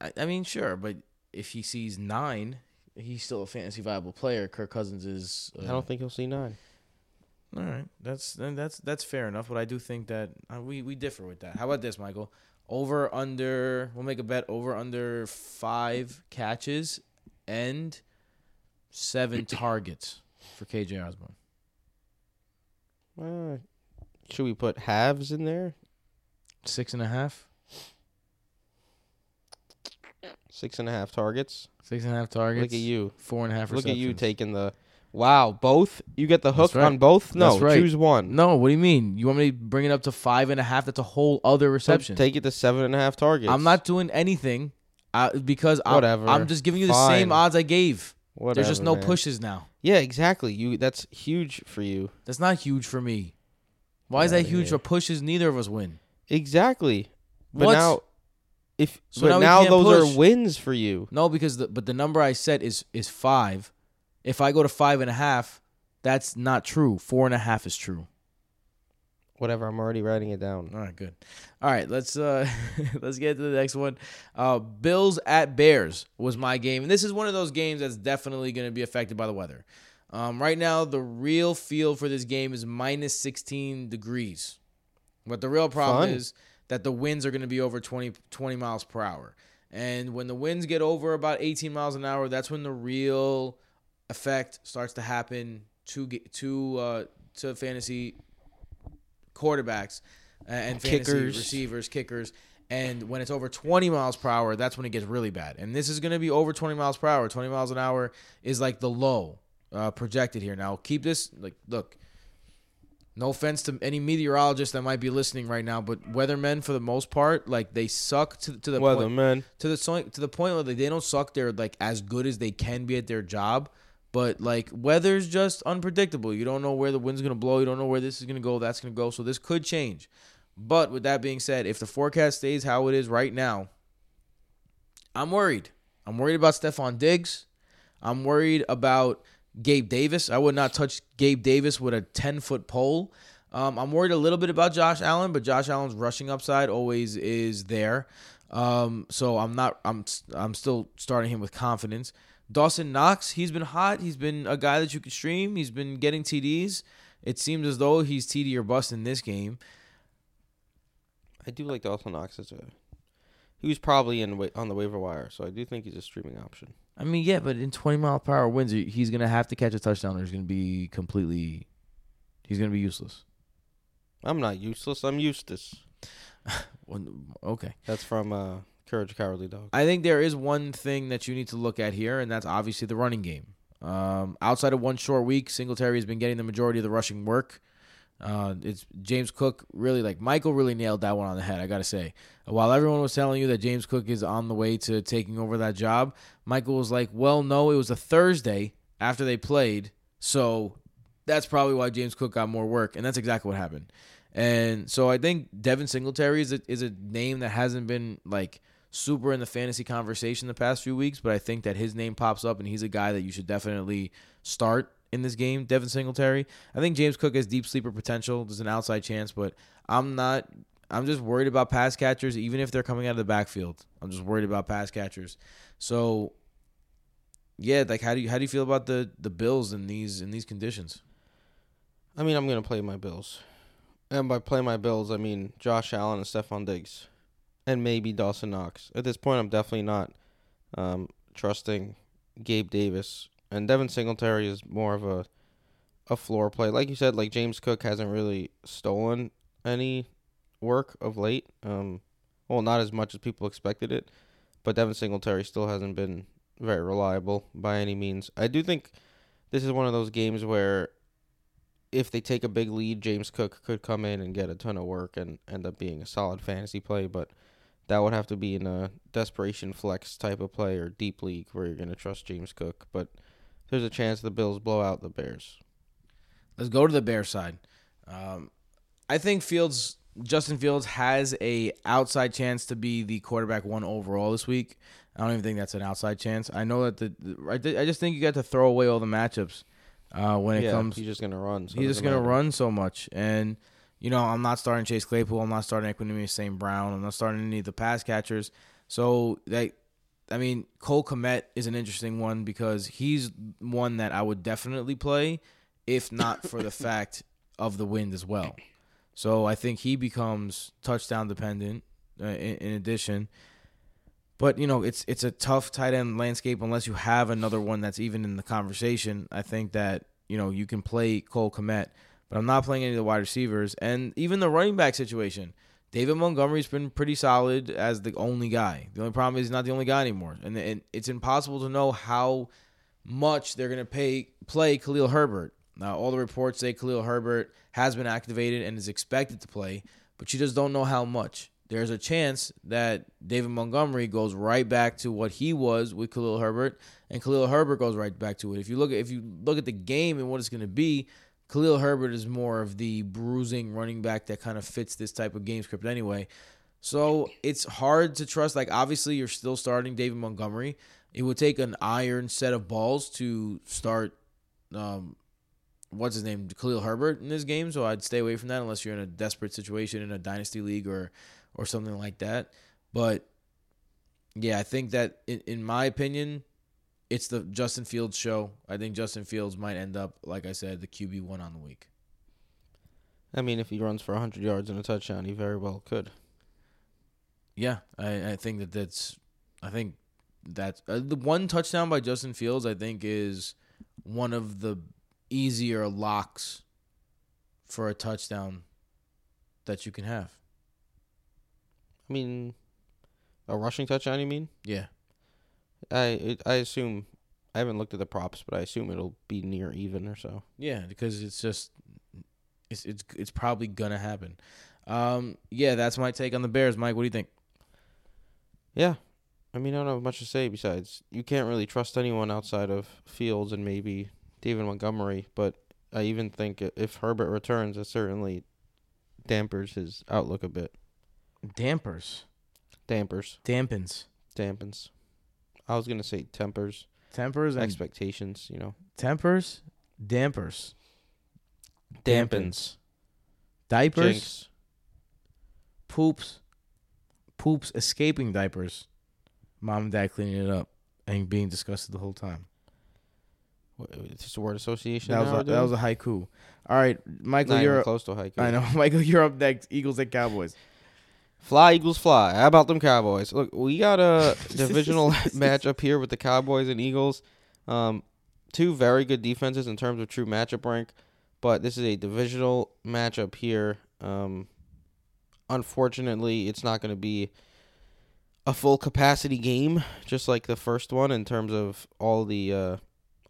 I, I mean, sure, but if he sees nine, he's still a fantasy viable player. Kirk Cousins is. Uh, I don't think he'll see 9. All right, that's that's that's fair enough. But I do think that uh, we we differ with that. How about this, Michael? Over under. We'll make a bet. Over under five catches and seven targets for KJ Osborn. Uh, should we put halves in there? Six and a half. Six and a half targets. Six and a half targets. Look at you. Four and a half. Look at you taking the. Wow, both? You get the hook right. on both? No, right. choose one. No, what do you mean? You want me to bring it up to five and a half? That's a whole other So reception. Take it to seven and a half targets. I'm not doing anything uh, because I'm, Whatever. I'm just giving you the same odds I gave. Whatever, There's just no man. pushes now. Yeah, exactly. You that's huge for you. That's not huge for me. Why is that huge for pushes? Neither of us win. Exactly. But What? now if So but now now, those push. are wins for you. No, because the but the number I said is is five. If I go to five and a half, that's not true. Four and a half is true. Whatever, I'm already writing it down. All right, good. All right, let's uh let's get to the next one. Uh Bills at Bears was my game. And this is one of those games that's definitely going to be affected by the weather. Um, right now, the real feel for this game is minus 16 degrees. But the real problem Fun. is that the winds are going to be over 20, 20 miles per hour. And when the winds get over about 18 miles an hour, that's when the real effect starts to happen to ge- to uh, to fantasy quarterbacks and fantasy Kickers. receivers, kickers. And when it's over 20 miles per hour, that's when it gets really bad. And this is going to be over 20 miles per hour. 20 miles an hour is like the low uh, projected here. Now, keep this like look. No offense to any meteorologists that might be listening right now, but weathermen for the most part, like they suck to, to the point Weatherman. to the point to the point where like, they don't suck. They're like as good as they can be at their job, but like weather's just unpredictable. You don't know where the wind's gonna blow. You don't know where this is gonna go. That's gonna go. So this could change. But with that being said, if the forecast stays how it is right now, I'm worried. I'm worried about Stefon Diggs. I'm worried about Gabe Davis. I would not touch Gabe Davis with a 10 foot pole. Um, I'm worried a little bit about Josh Allen, but Josh Allen's rushing upside always is there. Um, so I'm not. I'm. I'm still starting him with confidence. Dawson Knox, he's been hot. He's been a guy that you can stream. He's been getting TDs. It seems as though he's TD or bust in this game. I do like Dawson Knox as a. He was probably in on the waiver wire, so I do think he's a streaming option. I mean, yeah, but in 20 mile per hour winds, he's gonna have to catch a touchdown, or he's gonna be completely. He's gonna be useless. I'm not useless. I'm Eustace. Okay. That's from uh, Courage Cowardly Dog. I think there is one thing that you need to look at here, and that's obviously the running game. Um, outside of one short week, Singletary has been getting the majority of the rushing work. Uh, it's James Cook really like Michael really nailed that one on the head. I gotta say, while everyone was telling you that James Cook is on the way to taking over that job, Michael was like, "Well, no, it was a Thursday after they played, so that's probably why James Cook got more work, and that's exactly what happened. And so I think Devin Singletary is a, is a name that hasn't been like super in the fantasy conversation the past few weeks, but I think that his name pops up and he's a guy that you should definitely start in this game. Devin Singletary. I think James Cook has deep sleeper potential. There's an outside chance, but I'm not. I'm just worried about pass catchers, even if they're coming out of the backfield. I'm just worried about pass catchers. So, yeah, like how do you how do you feel about the the Bills in these in these conditions? I mean, I'm gonna play my Bills, and by play my Bills, I mean Josh Allen and Stefon Diggs, and maybe Dawson Knox. At this point, I'm definitely not um, trusting Gabe Davis, and Devin Singletary is more of a a floor play. Like you said, like James Cook hasn't really stolen any work of late. Um, well, not as much as people expected it, but Devin Singletary still hasn't been very reliable by any means. I do think this is one of those games where if they take a big lead, James Cook could come in and get a ton of work and end up being a solid fantasy play, but that would have to be in a desperation flex type of play or deep league where you're going to trust James Cook. But there's a chance the Bills blow out the Bears. Let's go to the Bears side. Um, I think Fields, Justin Fields, has a outside chance to be the quarterback one overall this week. I don't even think that's an outside chance. I know that the, the I, just think you got to throw away all the matchups uh, when it yeah, comes. he's just going to run. So he's just gonna matter. run so much, and you know I'm not starting Chase Claypool. I'm not starting Equanimeous St. Brown. I'm not starting any of the pass catchers. So like, I mean, Cole Kmet is an interesting one because he's one that I would definitely play, if not for the fact of the wind as well. So I think he becomes touchdown dependent. Uh, in, in addition, but you know it's it's a tough tight end landscape unless you have another one that's even in the conversation. I think that you know you can play Cole Kmet, but I'm not playing any of the wide receivers and even the running back situation. David Montgomery's been pretty solid as the only guy. The only problem is he's not the only guy anymore, and, and it's impossible to know how much they're going to pay play Khalil Herbert. Now, all the reports say Khalil Herbert has been activated and is expected to play, but you just don't know how much. There's a chance that David Montgomery goes right back to what he was with Khalil Herbert, and Khalil Herbert goes right back to it. If you look at if you look at the game and what it's going to be, Khalil Herbert is more of the bruising running back that kind of fits this type of game script anyway. So it's hard to trust. Like obviously, you're still starting David Montgomery. It would take an iron set of balls to start. Um, what's his name, Khalil Herbert in this game. So I'd stay away from that unless you're in a desperate situation in a dynasty league or or something like that. But yeah, I think that in, in my opinion, it's the Justin Fields show. I think Justin Fields might end up, like I said, the QB one on the week. I mean, if he runs for 100 yards and a touchdown, he very well could. Yeah, I, I think that that's, I think that uh, the one touchdown by Justin Fields, I think, is one of the easier locks for a touchdown that you can have. I mean, a rushing touchdown, you mean? Yeah. I it, I assume I haven't looked at the props, but I assume it'll be near even or so. Yeah, because it's just it's it's it's probably gonna happen. Um, yeah, that's my take on the Bears, Mike. What do you think? Yeah. I mean, I don't have much to say besides you can't really trust anyone outside of Fields and maybe David Montgomery, but I even think if Herbert returns, it certainly dampers his outlook a bit. Dampers, Dampers, dampens. dampens. I was gonna say tempers. tempers and expectations. You know, tempers, dampers, dampens, diapers, jinx. poops, poops, escaping diapers, mom and dad cleaning it up and being disgusted the whole time. It's just a word association. That was a, that was a haiku. All right, Michael, Not you're. close to a haiku. I know, Michael, you're up next. Eagles and Cowboys. Fly Eagles fly. How about them Cowboys? Look, we got a divisional matchup here with the Cowboys and Eagles. Um, two very good defenses in terms of true matchup rank, but this is a divisional matchup here. Um, unfortunately, it's not going to be a full capacity game, just like the first one in terms of all the uh,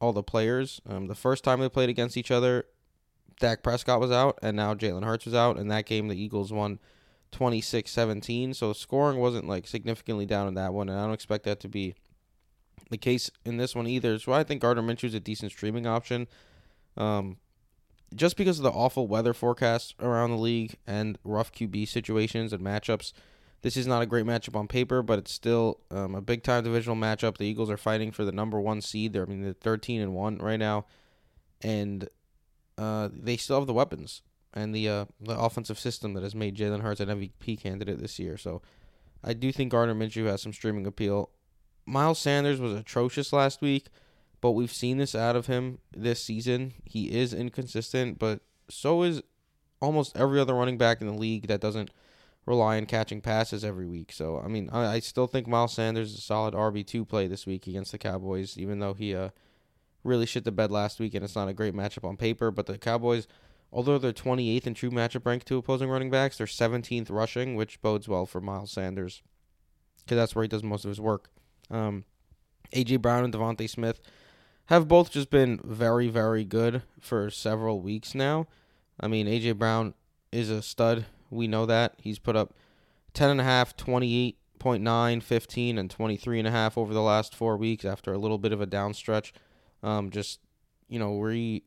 all the players. Um, the first time they played against each other, Dak Prescott was out, and now Jalen Hurts was out. And that game, the Eagles won 26-17. So scoring wasn't like significantly down in that one, and I don't expect that to be the case in this one either. So I think Gardner Minshew is a decent streaming option. Um, just because of the awful weather forecast around the league and rough QB situations and matchups, this is not a great matchup on paper, but it's still um, a big time divisional matchup. The Eagles are fighting for the number one seed. They're I mean they're thirteen and one right now, and uh, they still have the weapons and the uh, the offensive system that has made Jalen Hurts an MVP candidate this year. So I do think Gardner Minshew has some streaming appeal. Miles Sanders was atrocious last week, but we've seen this out of him this season. He is inconsistent, but so is almost every other running back in the league that doesn't rely on catching passes every week. So I mean, I, I still think Miles Sanders is a solid RB two play this week against the Cowboys, even though he uh really shit the bed last week and it's not a great matchup on paper. But the Cowboys, although they're 28th in true matchup rank to opposing running backs, they're 17th rushing, which bodes well for Miles Sanders because that's where he does most of his work. Um, AJ Brown and DeVonta Smith have both just been very, very good for several weeks now. I mean, AJ Brown is a stud. We know that. He's put up 10.5, 28.9, 15, and 23.5 over the last four weeks after a little bit of a down stretch. Um, just, you know, re,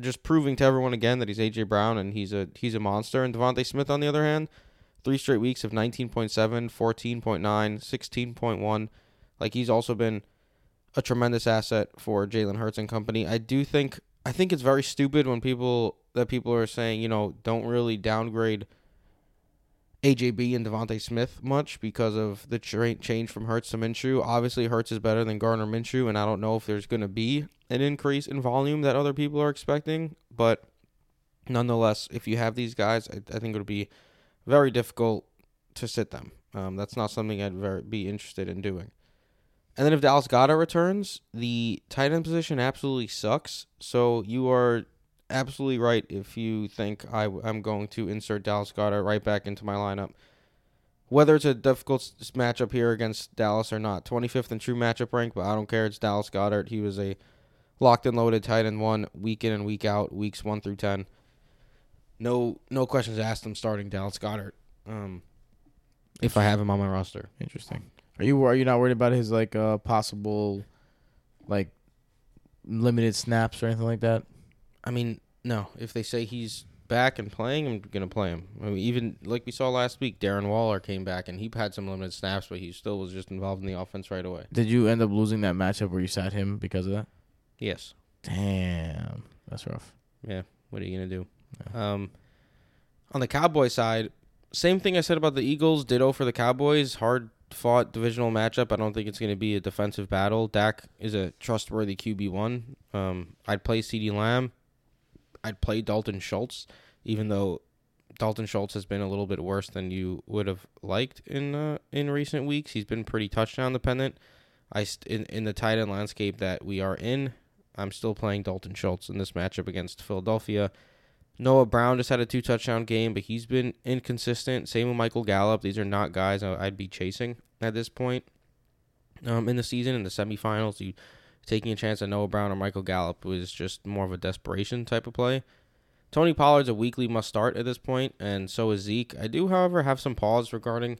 just proving to everyone again that he's AJ Brown and he's a he's a monster. And DeVonta Smith, on the other hand, three straight weeks of 19.7, 14.9, 16.1. Like he's also been a tremendous asset for Jalen Hurts and company. I do think I think it's very stupid when people that people are saying, you know, don't really downgrade AJB and DeVonta Smith much because of the tra- change from Hurts to Minshew. Obviously, Hurts is better than Gardner Minshew, and I don't know if there's going to be an increase in volume that other people are expecting. But nonetheless, if you have these guys, I, I think it would be very difficult to sit them. Um, that's not something I'd very, be interested in doing. And then if Dallas Goedert returns, the tight end position absolutely sucks. So you are absolutely right if you think I, am going to insert Dallas Goedert right back into my lineup. Whether it's a difficult matchup here against Dallas or not, 25th in true matchup rank, but I don't care. It's Dallas Goedert. He was a locked and loaded tight end one week in and week out, weeks one through ten. No, no questions asked. I'm starting Dallas Goedert. Um, if I have him on my roster. Interesting. Are you are you not worried about his like uh possible like limited snaps or anything like that? I mean, no. If they say he's back and playing, I'm gonna play him. I mean, even like we saw last week, Darren Waller came back and he had some limited snaps, but he still was just involved in the offense right away. Did you end up losing that matchup where you sat him because of that? Yes. Damn, that's rough. Yeah. What are you gonna do? Um, on the Cowboy side, same thing I said about the Eagles. Ditto for the Cowboys. Hard fought divisional matchup. I don't think it's going to be a defensive battle. Dak is a trustworthy QB one. Um, I'd play CeeDee Lamb. I'd play Dalton Schultz, even though Dalton Schultz has been a little bit worse than you would have liked in uh, in recent weeks. He's been pretty touchdown dependent. I st- in in the tight end landscape that we are in, I'm still playing Dalton Schultz in this matchup against Philadelphia. Noah Brown just had a two touchdown game, but he's been inconsistent. Same with Michael Gallup. These are not guys I'd be chasing at this point um, in the season. In the semifinals, you taking a chance on Noah Brown or Michael Gallup was just more of a desperation type of play. Tony Pollard's a weekly must start at this point, and so is Zeke. I do, however, have some pause regarding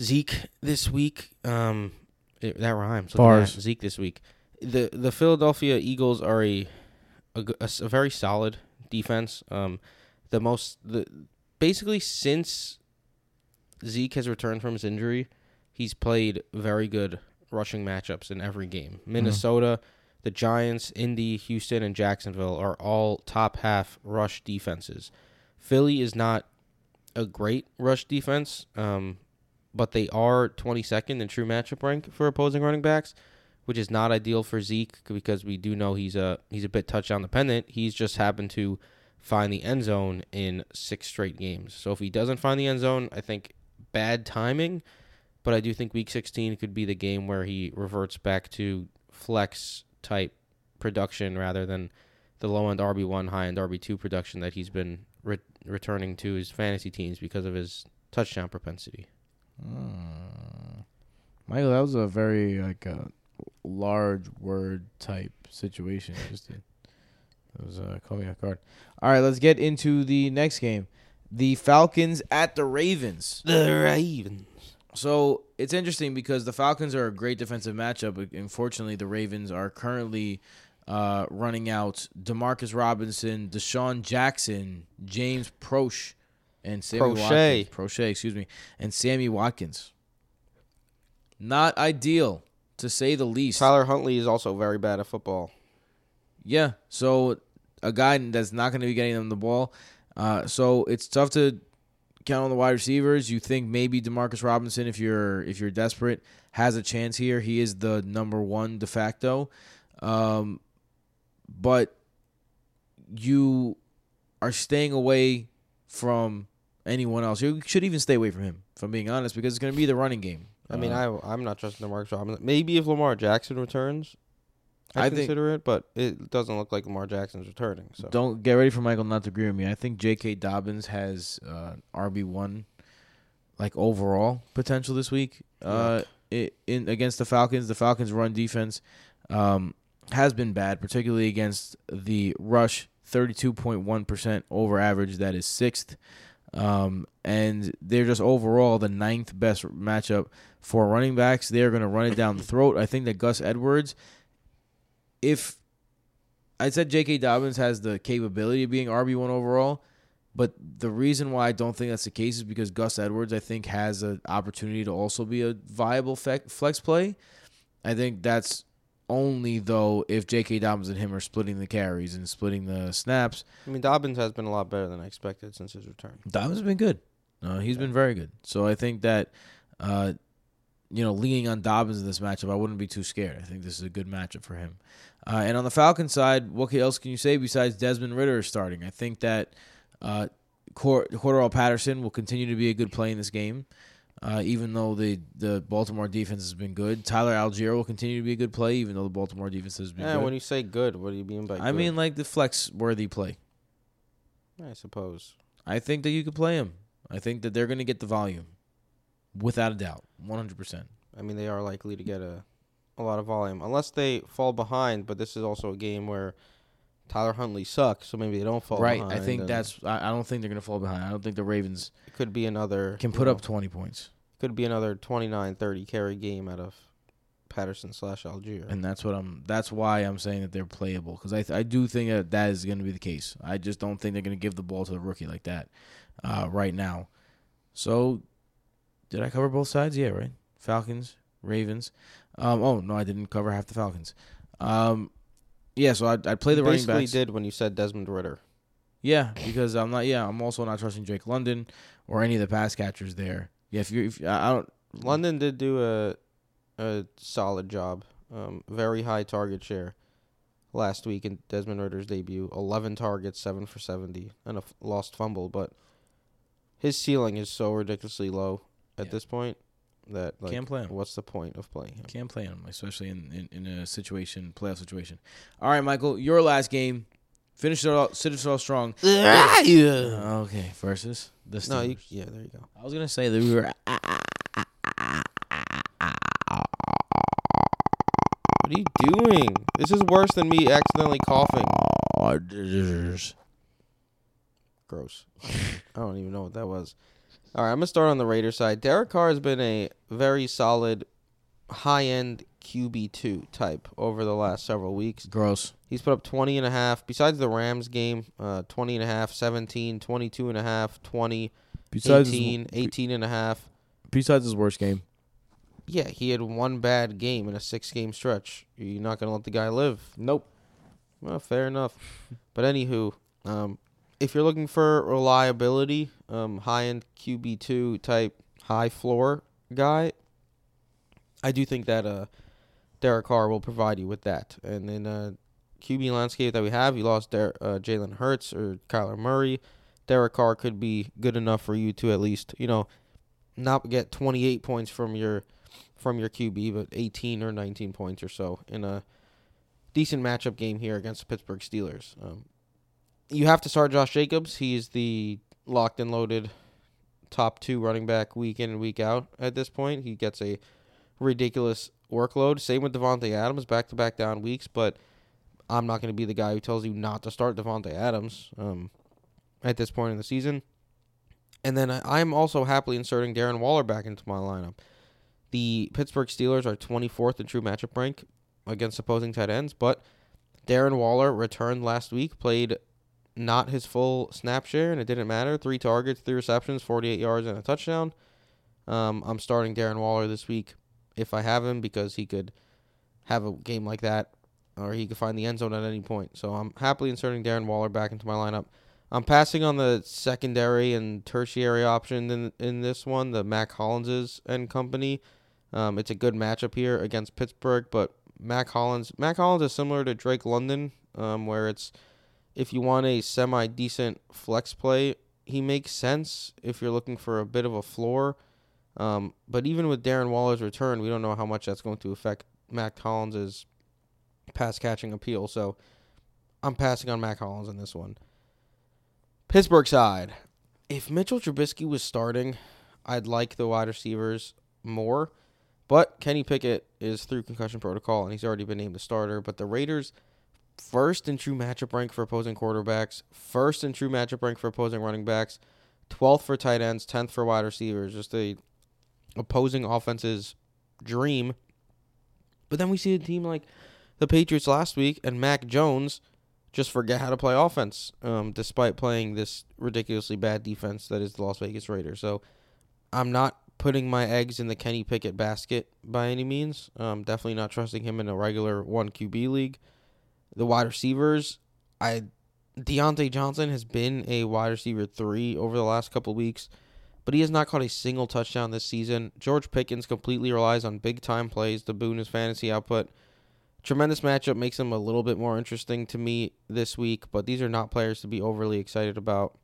Zeke this week. Um, it- that rhymes. Bars. that. Zeke this week. The the Philadelphia Eagles are a a very solid defense. Um, the most the basically since Zeke has returned from his injury, he's played very good rushing matchups in every game. Minnesota, the Giants, Indy, Houston, and Jacksonville are all top half rush defenses. Philly is not a great rush defense, um, but they are 22nd in true matchup rank for opposing running backs, which is not ideal for Zeke because we do know he's a he's a bit touchdown dependent. He's just happened to find the end zone in six straight games. So if he doesn't find the end zone, I think bad timing. But I do think Week 16 could be the game where he reverts back to flex type production rather than the low end RB one, high end RB two production that he's been re- returning to his fantasy teams because of his touchdown propensity. Michael, that was a very like a large word type situation. Just it was uh, caught me off guard. All right, let's get into the next game. The Falcons at the Ravens. The Ravens. So it's interesting because the Falcons are a great defensive matchup. but Unfortunately, the Ravens are currently uh, running out Demarcus Robinson, DeSean Jackson, James Proche, and Sammy Prochet. Watkins. Prochet, excuse me, and Sammy Watkins. Not ideal, to say the least. Tyler Huntley is also very bad at football. Yeah. So a guy that's not going to be getting them the ball. Uh, so it's tough to count on the wide receivers. You think maybe Demarcus Robinson, if you're if you're desperate, has a chance here. He is the number one de facto. Um, but you are staying away from anyone else. You should even stay away from him, if I'm being honest, because it's going to be the running game. I mean, Uh, I I'm not trusting Lamar Robinson. Maybe if Lamar Jackson returns, I, consider it, but it doesn't look like Lamar Jackson's returning. So Don't get ready for Michael not to agree with me. I think J.K. Dobbins has uh, RB one, like overall potential this week. Uh, i in against the Falcons, the Falcons' run defense um, has been bad, particularly against the rush. Thirty-two point one percent over average. That is sixth, um, and they're just overall the ninth best matchup for running backs. They're going to run it down the throat. I think that Gus Edwards, if I said J.K. Dobbins has the capability of being RB one overall, but the reason why I don't think that's the case is because Gus Edwards I think has an opportunity to also be a viable flex play. I think that's only though if J.K. Dobbins and him are splitting the carries and splitting the snaps. I mean, Dobbins has been a lot better than I expected since his return. Dobbins has been good. Uh, he's been very good. So I think that, uh, you know, leaning on Dobbins in this matchup, I wouldn't be too scared. I think this is a good matchup for him. Uh, and on the Falcons side, what else can you say besides Desmond Ridder is starting? I think that uh, Cor- Cordell Patterson will continue to be a good play in this game. Uh, even though the, the Baltimore defense has been good, Tyler Allgeier will continue to be a good play. Even though the Baltimore defense has been Yeah, good. when you say good, what do you mean by? I good? mean, like the flex worthy play. I suppose. I think that you could play him. I think that they're going to get the volume, without a doubt, one hundred percent. I mean, they are likely to get a a lot of volume unless they fall behind. But this is also a game where Tyler Huntley sucks, so maybe they don't fall Right. behind. I think that's. I, I don't think they're going to fall behind. I don't think the Ravens it could be another can put up twenty points, could be another 29-30 carry game out of Patterson slash Allgeier. and that's what I'm. That's why I'm saying that they're playable because I th- I do think that that is going to be the case. I just don't think they're going to give the ball to the rookie like that, uh, right now. So, did I cover both sides? Yeah, right. Falcons, Ravens. Um, oh no, I didn't cover half the Falcons. Um, yeah, so I'd, I'd play the running basically backs. did when you said Desmond Ridder. Yeah, because I'm not. Yeah, I'm also not trusting Drake London or any of the pass catchers there. Yeah, if you, if I don't. London did do a a solid job. Um, very high target share last week in Desmond Ridder's debut. Eleven targets, seven for seventy, and a f- lost fumble. But his ceiling is so ridiculously low at Yeah. this point that like, Can't play him. what's the point of playing him? Can't play him, especially in, in, in a situation, playoff situation. All right, Michael, your last game. Finish it all, finish it all strong. Okay, versus the Steelers. No, you, yeah, there you go. I was gonna say that we were. What are you doing? This is worse than me accidentally coughing. Gross. I don't even know what that was. All right, I'm gonna start on the Raiders side. Derek Carr has been a very solid, high-end QB two type over the last several weeks. Gross. He's put up 20 and a half. Besides the Rams game, uh, 20 and a half, 17, 22 and a half, 20, Besides 18, his, 18 and a half. besides his worst game. yeah, he had one bad game in a six game stretch. You're not gonna let the guy live. Nope. Well, fair enough. but anywho, um, if you're looking for reliability, um, high end QB two type high floor guy, I do think that uh, Derek Carr will provide you with that. And in uh, QB landscape that we have, you lost Der- uh, Jalen Hurts or Kyler Murray. Derek Carr could be good enough for you to at least you know not get 28 points from your from your QB, but 18 or 19 points or so in a decent matchup game here against the Pittsburgh Steelers. Um, you have to start Josh Jacobs. He's the locked and loaded top two running back week in and week out at this point. He gets a ridiculous workload. Same with Davante Adams, back to back down weeks, but I'm not going to be the guy who tells you not to start Davante Adams um, at this point in the season. And then I'm also happily inserting Darren Waller back into my lineup. The Pittsburgh Steelers are 24th in true matchup rank against opposing tight ends, but Darren Waller returned last week, played not his full snap share, and it didn't matter. Three targets, three receptions, 48 yards, and a touchdown. Um, I'm starting Darren Waller this week if I have him because he could have a game like that, or he could find the end zone at any point. So I'm happily inserting Darren Waller back into my lineup. I'm passing on the secondary and tertiary option in in this one, the Mack Hollinses and company. Um, it's a good matchup here against Pittsburgh, but Mack Hollins, Mack Hollins is similar to Drake London, um, where it's if you want a semi decent flex play, he makes sense if you're looking for a bit of a floor. Um, but even with Darren Waller's return, we don't know how much that's going to affect Mack Hollins' pass catching appeal. So I'm passing on Mack Hollins in this one. Pittsburgh side. If Mitchell Trubisky was starting, I'd like the wide receivers more. But Kenny Pickett is through concussion protocol and he's already been named the starter. But the Raiders, first in true matchup rank for opposing quarterbacks, first in true matchup rank for opposing running backs, 12th for tight ends, 10th for wide receivers. Just a opposing offense's dream. But then we see a team like the Patriots last week and Mac Jones just forget how to play offense, um, despite playing this ridiculously bad defense that is the Las Vegas Raiders. So I'm not putting my eggs in the Kenny Pickett basket by any means. Um, definitely not trusting him in a regular one QB league. The wide receivers, I Diontae Johnson has been a wide receiver three over the last couple weeks, but he has not caught a single touchdown this season. George Pickens completely relies on big time plays to boon his fantasy output. Tremendous matchup makes him a little bit more interesting to me this week, but these are not players to be overly excited about.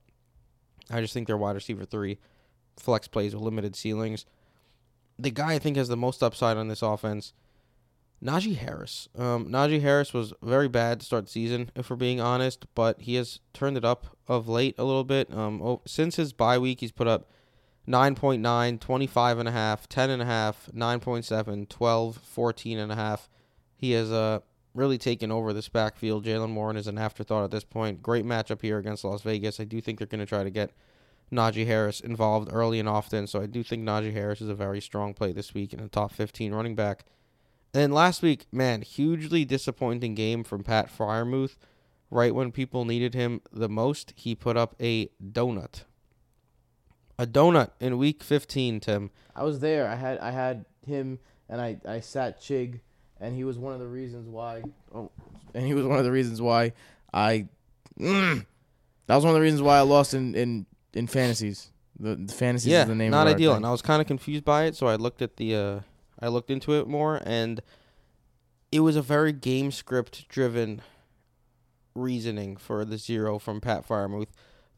I just think they're wide receiver three, flex plays with limited ceilings. The guy I think has the most upside on this offense, Najee Harris. Um, Najee Harris was very bad to start the season, if we're being honest, but he has turned it up of late a little bit. Um, oh, since his bye week, he's put up 9.9, 25.5, 10.5, 9.7, 12, 14.5. He has uh, really taken over this backfield. Jaylen Warren is an afterthought at this point. Great matchup here against Las Vegas. I do think they're going to try to get Najee Harris involved early and often, so I do think Najee Harris is a very strong play this week in a top 15 running back. And last week, man, hugely disappointing game from Pat Freiermuth. Right when people needed him the most, he put up a donut. A donut in week 15, Tim. I was there. I had I had him and I I sat Chig and he was one of the reasons why oh, and he was one of the reasons why I mm, that was one of the reasons why I lost in in in fantasies. The, the fantasies yeah, is the name not ideal. thing. And I was kind of confused by it, so I looked at the uh I looked into it more and it was a very game script driven reasoning for the zero from Pat Freiermuth.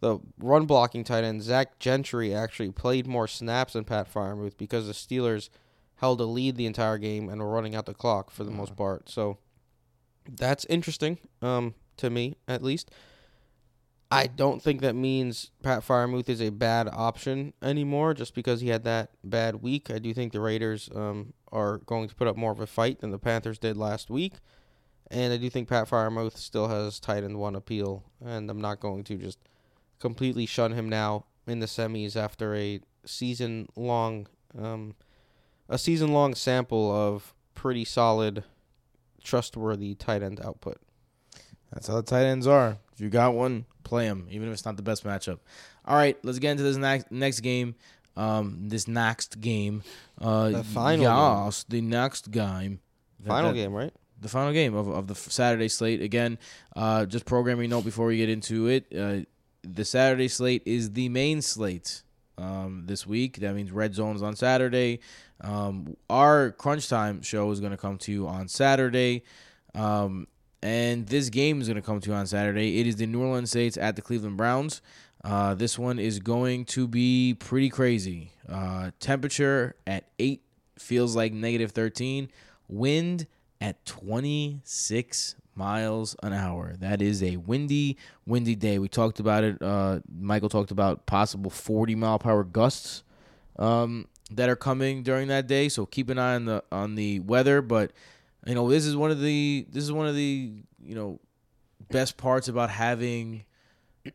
The run blocking tight end Zach Gentry actually played more snaps than Pat Freiermuth because the Steelers held a lead the entire game and were running out the clock for the most part. So that's interesting, um, to me at least. I don't think that means Pat Freiermuth is a bad option anymore just because he had that bad week. I do think the Raiders um, are going to put up more of a fight than the Panthers did last week. And I do think Pat Freiermuth still has tight end one appeal. And I'm not going to just completely shun him now in the semis after a season long um, a season long sample of pretty solid, trustworthy tight end output. That's how the tight ends are. You got one, play him, even if it's not the best matchup. All right, let's get into this next next game. Um, this next game. Uh, The final game. yes, the next game. Final that- game, right? the final game of, of the Saturday slate. Again, uh, just programming note before we get into it. Uh, the Saturday slate is the main slate um, this week. That means Red Zone's on Saturday. Um, our Crunch Time show is going to come to you on Saturday. Um, and this game is going to come to you on Saturday. It is the New Orleans Saints at the Cleveland Browns. Uh, this one is going to be pretty crazy. Uh, temperature at 8 feels like negative 13. Wind at 26 miles an hour. That is a windy, windy day. We talked about it. Uh, Michael talked about possible 40 mile per hour gusts um, that are coming during that day. So keep an eye on the on the weather. But you know, this is one of the this is one of the you know best parts about having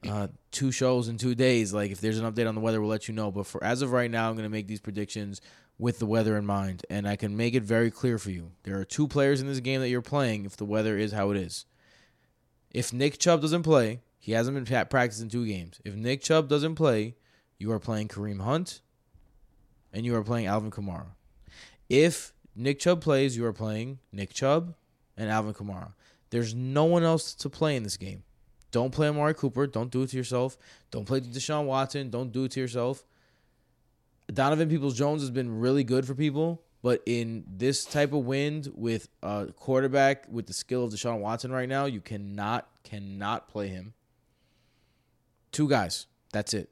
uh, two shows in two days. Like if there's an update on the weather, we'll let you know. But for as of right now, I'm gonna make these predictions with the weather in mind, and I can make it very clear for you. There are two players in this game that you're playing if the weather is how it is. If Nick Chubb doesn't play, he hasn't been practicing two games. If Nick Chubb doesn't play, you are playing Kareem Hunt, and you are playing Alvin Kamara. If Nick Chubb plays, you are playing Nick Chubb and Alvin Kamara. There's no one else to play in this game. Don't play Amari Cooper. Don't do it to yourself. Don't play Deshaun Watson. Don't do it to yourself. Donovan Peoples Jones has been really good for people, but in this type of wind with a quarterback with the skill of Deshaun Watson right now, you cannot cannot play him. Two guys. That's it.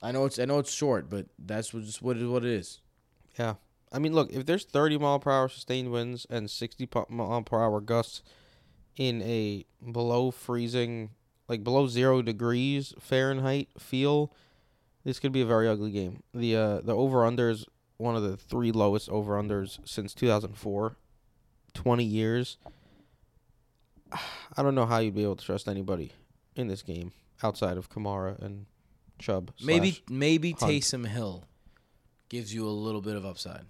I know it's I know it's short, but that's just what what it is. Yeah. I mean, look, if there's 30 mile per hour sustained winds and 60 mile per hour gusts in a below freezing, like below zero degrees Fahrenheit feel, this could be a very ugly game. The uh, the over under is one of the three lowest over unders since 2004, 20 years. I don't know how you'd be able to trust anybody in this game outside of Kamara and Chubb. Maybe maybe Hunt. Taysom Hill gives you a little bit of upside.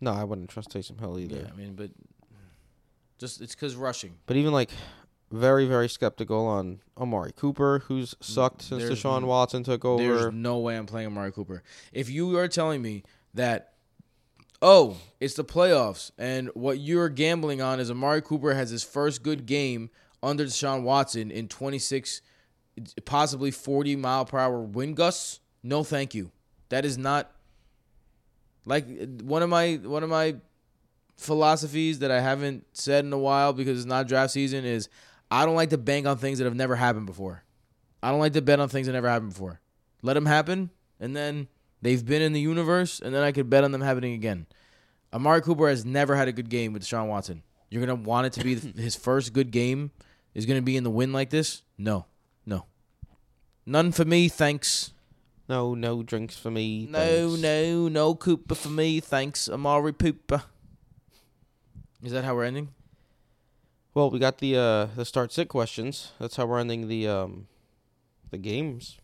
no, I wouldn't trust Taysom Hill either. Yeah, I mean, but just it's because rushing. But even like very very skeptical on Amari Cooper, who's sucked since There's Deshaun Watson took over. There's no way I'm playing Amari Cooper. If you are telling me that, oh, it's the playoffs, and what you're gambling on is Amari Cooper has his first good game under Deshaun Watson in 26, possibly 40 mile per hour wind gusts, no, thank you. That is not like one of my one of my philosophies that I haven't said in a while because it's not draft season is I don't like to bank on things that have never happened before. I don't like to bet on things that never happened before. Let them happen, and then they've been in the universe, and then I could bet on them happening again. Amari Cooper has never had a good game with Deshaun Watson. You're gonna want it to be his first good game is gonna be in the win like this? No, no, none for me. Thanks. No no drinks for me. No, thanks. no, no Cooper for me. Thanks, Amari Cooper. Is that how we're ending? Well, we got the uh the start sit questions. That's how we're ending the um the games.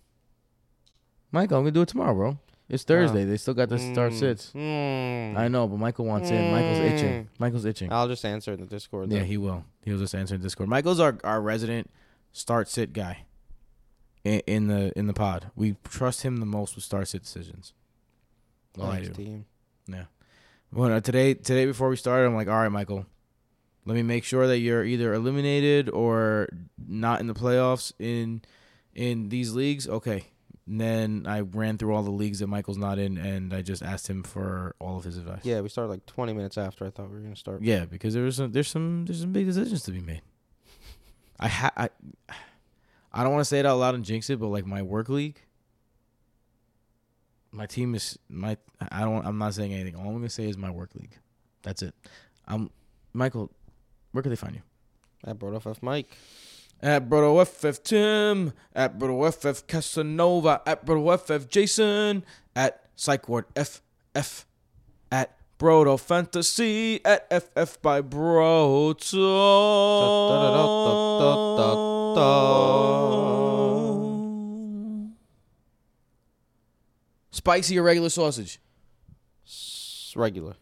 Michael, I'm gonna do it tomorrow, bro. It's Thursday. Ah. they still got the start Mm, sits. mm. I know, but Michael wants in. Michael's itching. Mm. Michael's itching. I'll just answer in the Discord. Yeah, he will. He'll just answer in Discord. Michael's our, our resident start sit guy in, in the in the pod. We trust him the most with star sit decisions. Well, I do. team. Yeah. Well, uh, today today before we started, I'm like, all right, Michael, let me make sure that you're either eliminated or not in the playoffs in in these leagues. Okay. And then I ran through all the leagues that Michael's not in, and I just asked him for all of his advice. Yeah, we started like 20 minutes after I thought we were gonna start. Yeah, because there was some, there's some there's some big decisions to be made. I ha I, I don't want to say it out loud and jinx it, but like my work league, my team is my I don't I'm not saying anything. All I'm gonna say is my work league. That's it. Um, Michael, where can they find you? At Brodo F Mike. At Brodo FF Tim, at Brodo FF Casanova, at Brodo FF Jason, at Psych Ward FF, at Brodo Fantasy, at FF by Brodo. Spicy or regular sausage? S- regular.